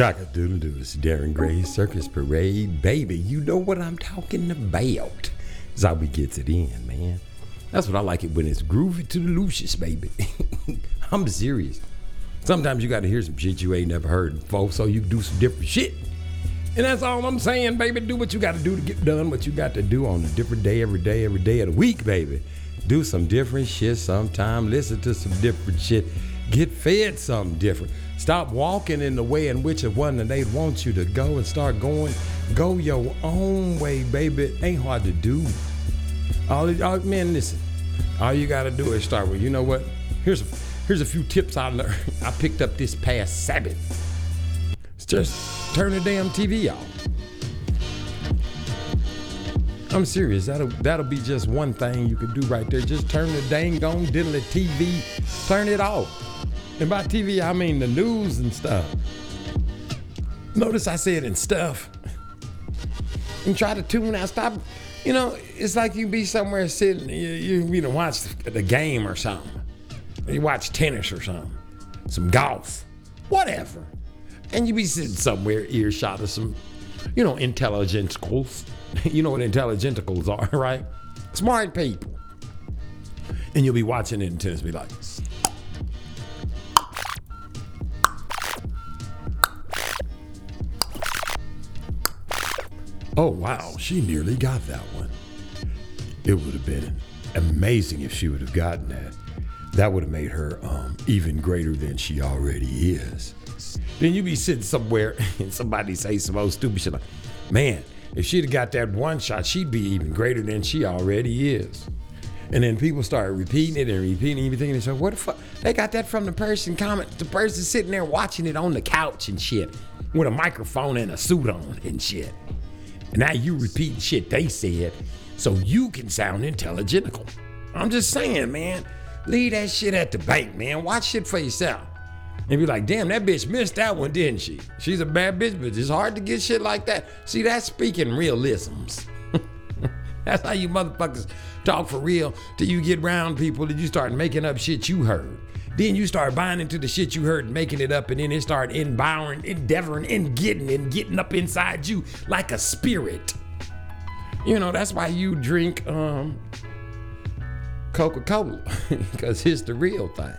Chaka doodle doo. It's Darren Gray Circus Parade, baby. You know what I'm talking about. That's gets it in, man. That's what I like it when it's groovy to the Lucius, baby. I'm serious. Sometimes you got to hear some shit you ain't never heard before, so you can do some different shit. And that's all I'm saying, baby. Do what you got to do to get done what you got to do on a different day, every day, every day of the week, baby. Do some different shit sometime. Listen to some different shit. Get fed something different. Stop walking in the way in which one that they want you to go and start going. Go your own way, baby. It ain't hard to do. All, all man, listen. All you gotta do is start with. You know what? Here's a, here's a few tips I learned. I picked up this past Sabbath. It's just turn the damn TV off. I'm serious. That'll that'll be just one thing you could do right there. Just turn the dang on diddly TV, turn it off. And by TV I mean the news and stuff. Notice I said and stuff. And try to tune out. Stop. You know, it's like you be somewhere sitting, you you, you know, watch the game or something. You watch tennis or something, some golf, whatever. And you be sitting somewhere earshot of some, you know, intelligenticals. You know what intelligenticals are, right? Smart people. And you'll be watching it and tennis be like, oh wow, she nearly got that one. It would have been amazing if she would have gotten that. That would have made her um, even greater than she already is. Then you be sitting somewhere and somebody say some old stupid shit like, man, if she'd have got that one shot, she'd be even greater than she already is. And then people start repeating it and repeating everything. And they say, what the fuck? They got that from the person comment, the person sitting there watching it on the couch and shit with a microphone and a suit on and shit. And now you repeating shit they said so you can sound intelligentical. I'm just saying, man. Leave that shit at the bank, man. Watch shit for yourself. And be like, damn, that bitch missed that one, didn't she? She's a bad bitch, but it's hard to get shit like that. See, that's speaking realisms. that's how you motherfuckers talk for real till you get around people that you start making up shit you heard. Then you start buying into the shit you heard and making it up, and then it start endeavoring, endeavoring, and getting and getting up inside you like a spirit. You know, that's why you drink um Coca-Cola, because it's the real thing.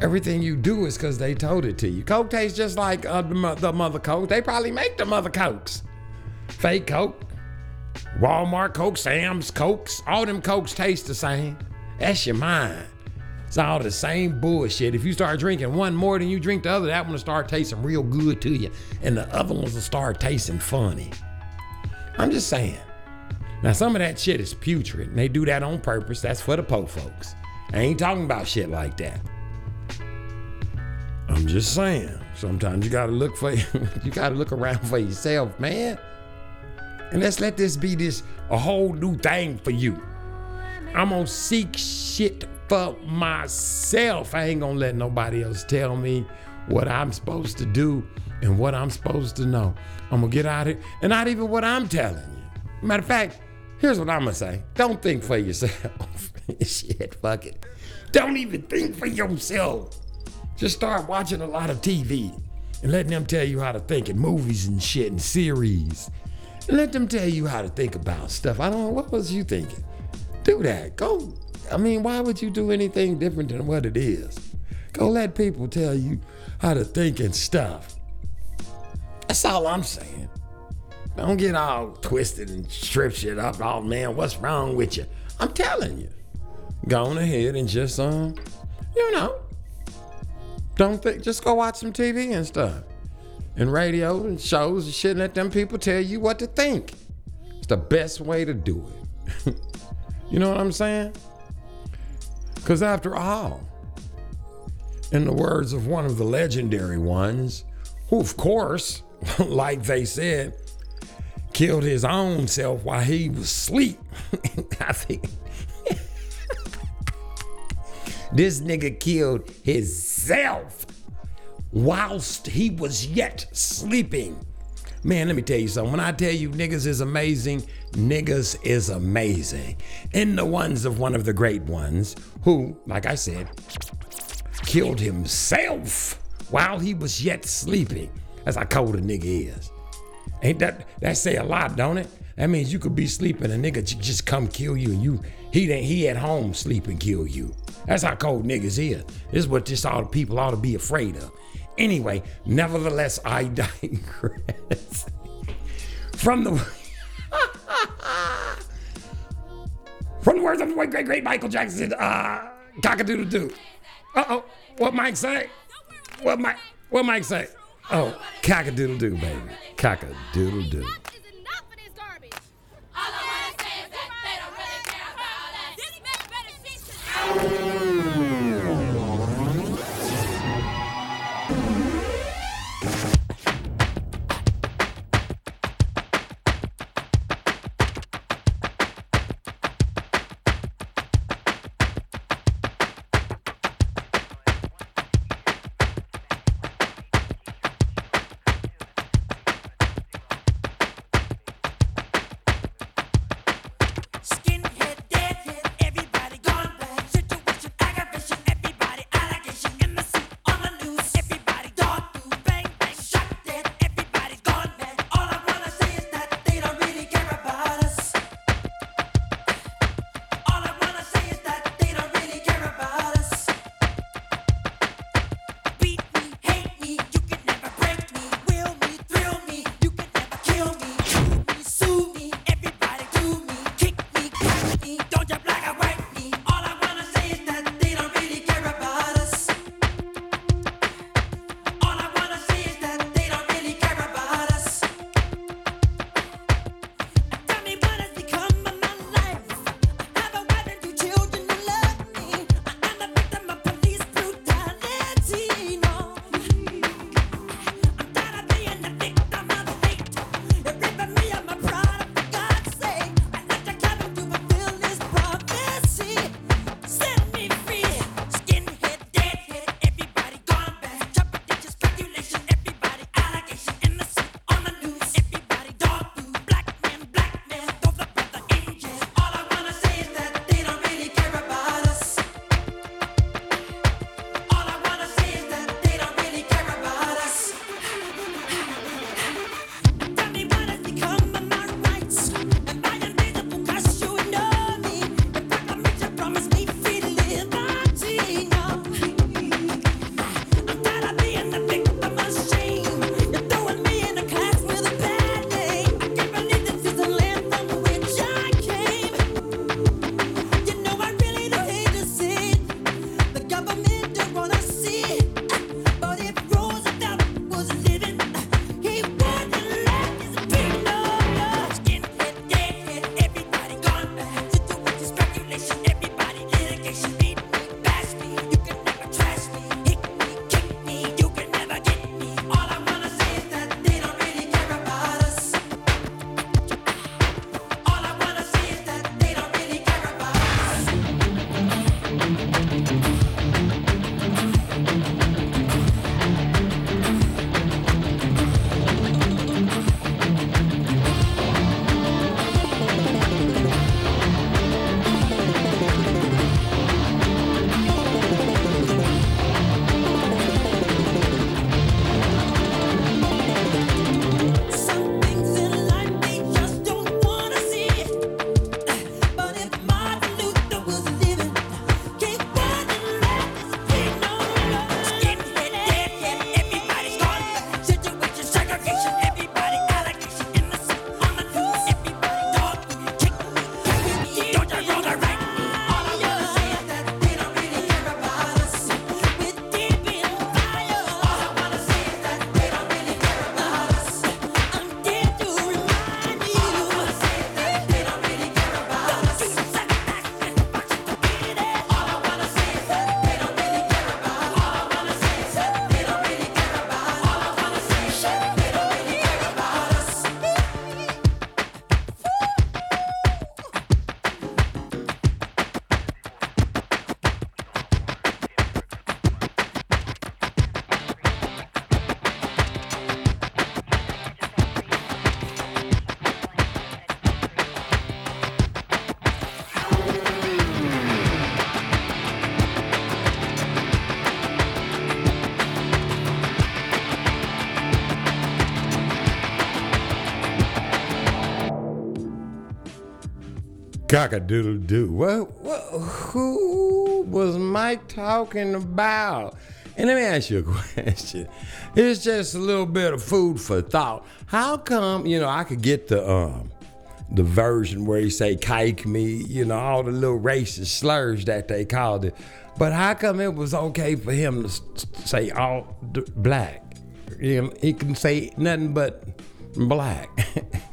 Everything you do is because they told it to you. Coke tastes just like uh, the, mo- the mother Coke. They probably make the mother Cokes. Fake Coke, Walmart Coke, Sam's Cokes, all them Cokes taste the same. That's your mind. It's all the same bullshit. If you start drinking one more than you drink the other, that one will start tasting real good to you, and the other ones will start tasting funny. I'm just saying. Now, some of that shit is putrid, and they do that on purpose. That's for the po folks. I ain't talking about shit like that. I'm just saying. Sometimes you gotta look for you gotta look around for yourself, man. And let's let this be this a whole new thing for you. I'm gonna seek shit for myself. I ain't gonna let nobody else tell me what I'm supposed to do and what I'm supposed to know. I'm gonna get out of it, and not even what I'm telling you. Matter of fact, here's what I'm gonna say: Don't think for yourself. shit, fuck it. Don't even think for yourself. Just start watching a lot of TV and letting them tell you how to think in movies and shit and series. And let them tell you how to think about stuff. I don't know, what was you thinking? Do that. Go. I mean, why would you do anything different than what it is? Go let people tell you how to think and stuff. That's all I'm saying. Don't get all twisted and strip shit up. Oh man, what's wrong with you? I'm telling you. Go on ahead and just um, you know, don't think. Just go watch some TV and stuff, and radio and shows and shit. And let them people tell you what to think. It's the best way to do it. you know what I'm saying? Because after all, in the words of one of the legendary ones, who of course, like they said, killed his own self while he was asleep. I think this nigga killed himself whilst he was yet sleeping. Man, let me tell you something. When I tell you niggas is amazing, niggas is amazing. In the ones of one of the great ones who, like I said, killed himself while he was yet sleeping. That's how cold a nigga is. Ain't that that say a lot, don't it? That means you could be sleeping, a nigga just come kill you, and you he he at home sleep and kill you. That's how cold niggas is. This is what this all the people ought to be afraid of. Anyway, nevertheless, I digress. From the. From the words of the great, great, great Michael Jackson, uh, cockadoodle doo. Uh oh, what Mike say? What Mike, what Mike say? Oh, cockadoodle doo, baby. Cockadoodle doo. All I. Cock a doodle doo. What, what? Who was Mike talking about? And let me ask you a question. It's just a little bit of food for thought. How come, you know, I could get the um the version where he say kike me, you know, all the little racist slurs that they called it. But how come it was okay for him to say all d- black? You know, he can say nothing but black.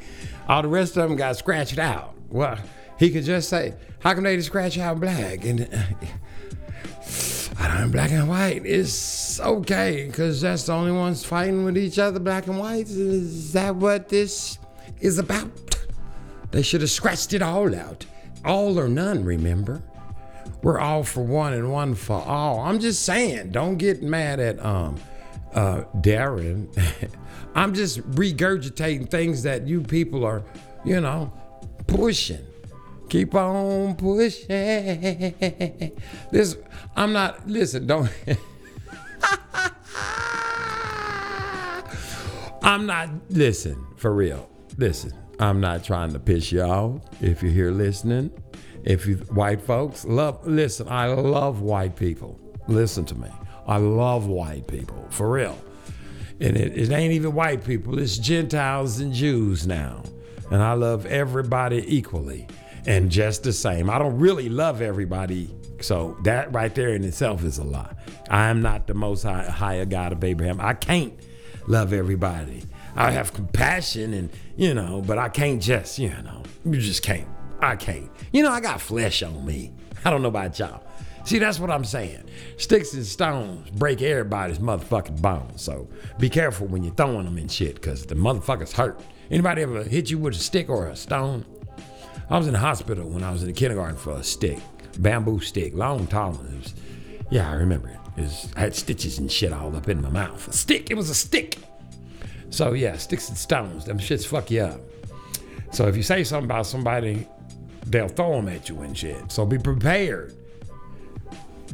all the rest of them got scratched out. Well, he could just say, how come they just scratch out black? And I don't black and white. It's okay because that's the only ones fighting with each other, black and white. Is that what this is about? They should have scratched it all out. All or none, remember? We're all for one and one for all. I'm just saying, don't get mad at um uh Darren. I'm just regurgitating things that you people are, you know, pushing. Keep on pushing. This I'm not listen, don't I'm not listen, for real. Listen, I'm not trying to piss off. If you're here listening, if you white folks love listen, I love white people. Listen to me. I love white people, for real. And it, it ain't even white people, it's Gentiles and Jews now. And I love everybody equally and just the same. I don't really love everybody. So that right there in itself is a lie. I am not the most high, higher God of Abraham. I can't love everybody. I have compassion and, you know, but I can't just, you know, you just can't. I can't. You know, I got flesh on me. I don't know about y'all. See, that's what I'm saying. Sticks and stones break everybody's motherfucking bones. So be careful when you're throwing them and shit, because the motherfuckers hurt. Anybody ever hit you with a stick or a stone? I was in the hospital when I was in the kindergarten for a stick, bamboo stick, long, was, yeah, I remember it. It was, I had stitches and shit all up in my mouth. A stick, it was a stick. So yeah, sticks and stones, them shits fuck you up. So if you say something about somebody, they'll throw them at you and shit. So be prepared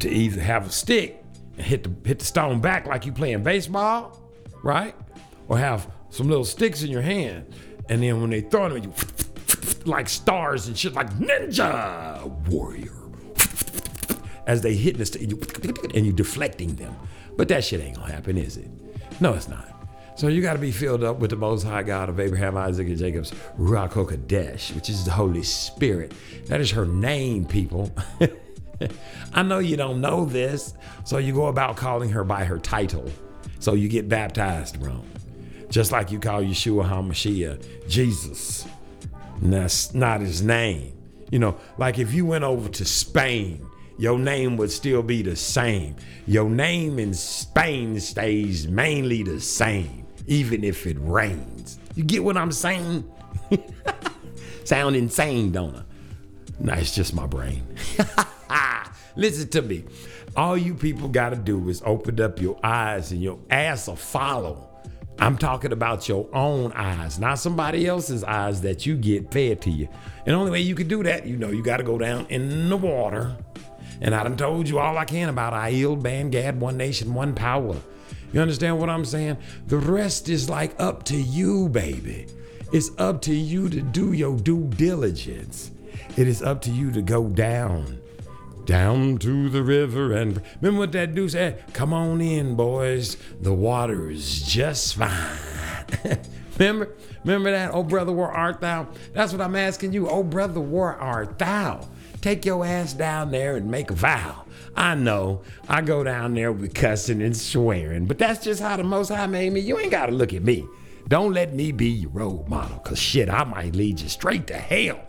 to either have a stick and hit the hit the stone back like you playing baseball, right? Or have some little sticks in your hand, and then when they throw them at you, like stars and shit, like ninja warrior, as they hit the and you, and you deflecting them. But that shit ain't gonna happen, is it? No, it's not. So you got to be filled up with the Most High God of Abraham, Isaac, and Jacob's Ruach which is the Holy Spirit. That is her name, people. I know you don't know this, so you go about calling her by her title. So you get baptized wrong. Just like you call Yeshua HaMashiach Jesus. That's not his name. You know, like if you went over to Spain, your name would still be the same. Your name in Spain stays mainly the same, even if it rains. You get what I'm saying? Sound insane, don't I? Nah, it's just my brain. Listen to me. All you people got to do is open up your eyes and your ass will follow. I'm talking about your own eyes, not somebody else's eyes that you get fed to you. And the only way you can do that, you know, you got to go down in the water. And I done told you all I can about I yield, band, gad, one nation, one power. You understand what I'm saying? The rest is like up to you, baby. It's up to you to do your due diligence. It is up to you to go down, down to the river. And remember what that dude said? Come on in, boys. The water is just fine. remember? Remember that? Oh, brother, where art thou? That's what I'm asking you. Oh, brother, where art thou? Take your ass down there and make a vow. I know I go down there with cussing and swearing, but that's just how the Most High made me. You ain't got to look at me. Don't let me be your role model, because shit, I might lead you straight to hell.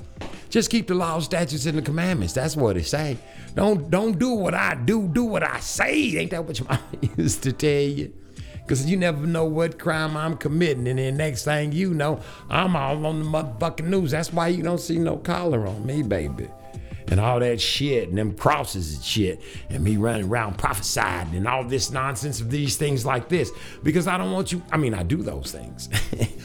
Just keep the law, statutes, and the commandments. That's what it say. Don't don't do what I do. Do what I say. Ain't that what your mama used to tell you? Because you never know what crime I'm committing, and then next thing you know, I'm all on the motherfucking news. That's why you don't see no collar on me, baby. And all that shit, and them crosses and shit, and me running around prophesying and all this nonsense of these things like this. Because I don't want you, I mean, I do those things,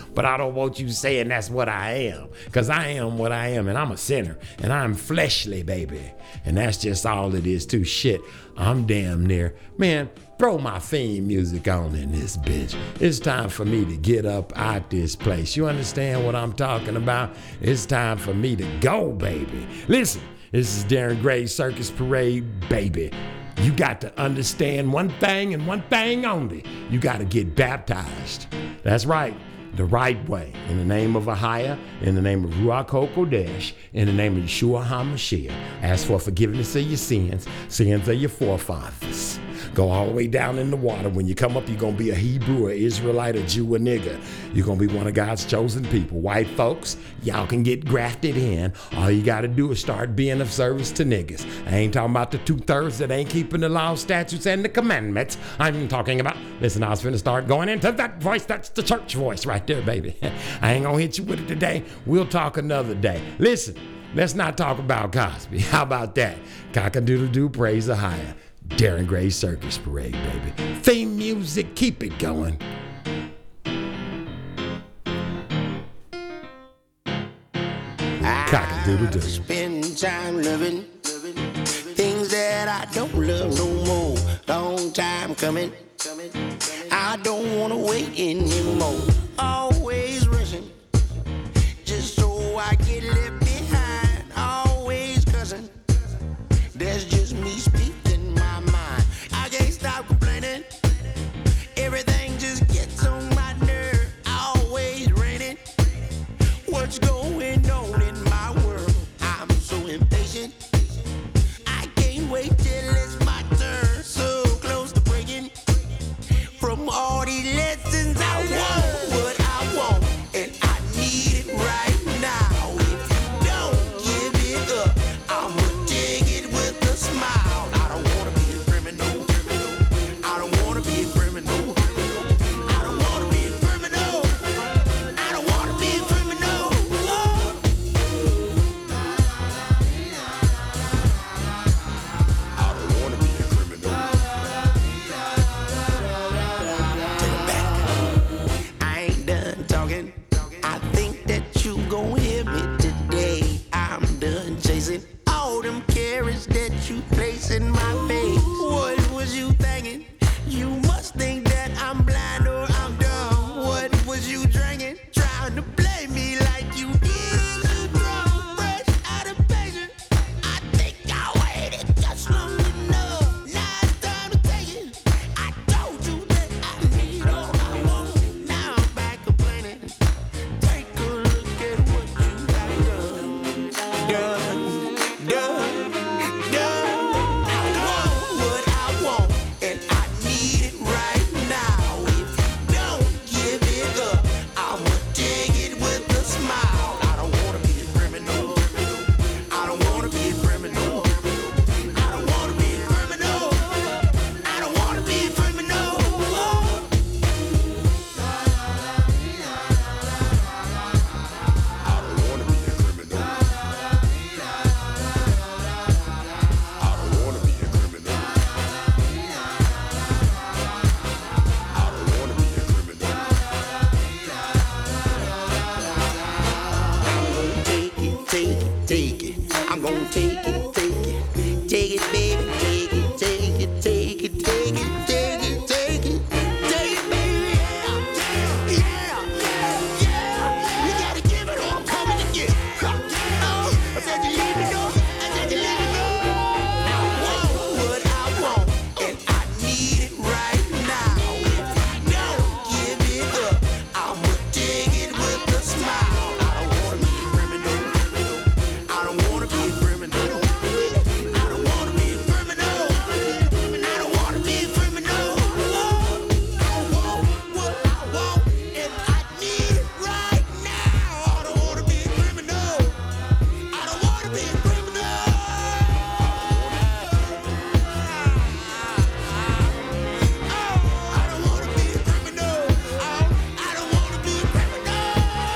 but I don't want you saying that's what I am. Because I am what I am, and I'm a sinner, and I'm fleshly, baby. And that's just all it is, too. Shit, I'm damn near. Man, Throw my theme music on in this bitch. It's time for me to get up out this place. You understand what I'm talking about? It's time for me to go, baby. Listen, this is Darren Gray's Circus Parade, baby. You got to understand one thing and one thing only. You got to get baptized. That's right the right way. In the name of Ahia, in the name of Ruach HaKodesh, in the name of Yeshua HaMashiach. Ask for forgiveness of your sins, sins of your forefathers. Go all the way down in the water. When you come up, you're going to be a Hebrew, a Israelite, a Jew, a nigger. You're going to be one of God's chosen people. White folks, y'all can get grafted in. All you got to do is start being of service to niggas. I ain't talking about the two thirds that ain't keeping the law, statutes, and the commandments. I'm talking about, listen, I was finna start going into that voice. That's the church voice right there, baby. I ain't going to hit you with it today. We'll talk another day. Listen, let's not talk about Cosby. How about that? Cock a doodle doo, praise the higher. Darren Gray Circus Parade, baby. Theme music, keep it going. Cock a doodle doo. Spend time loving things that I don't love no more. Long time coming. I don't wanna wait anymore. Oh,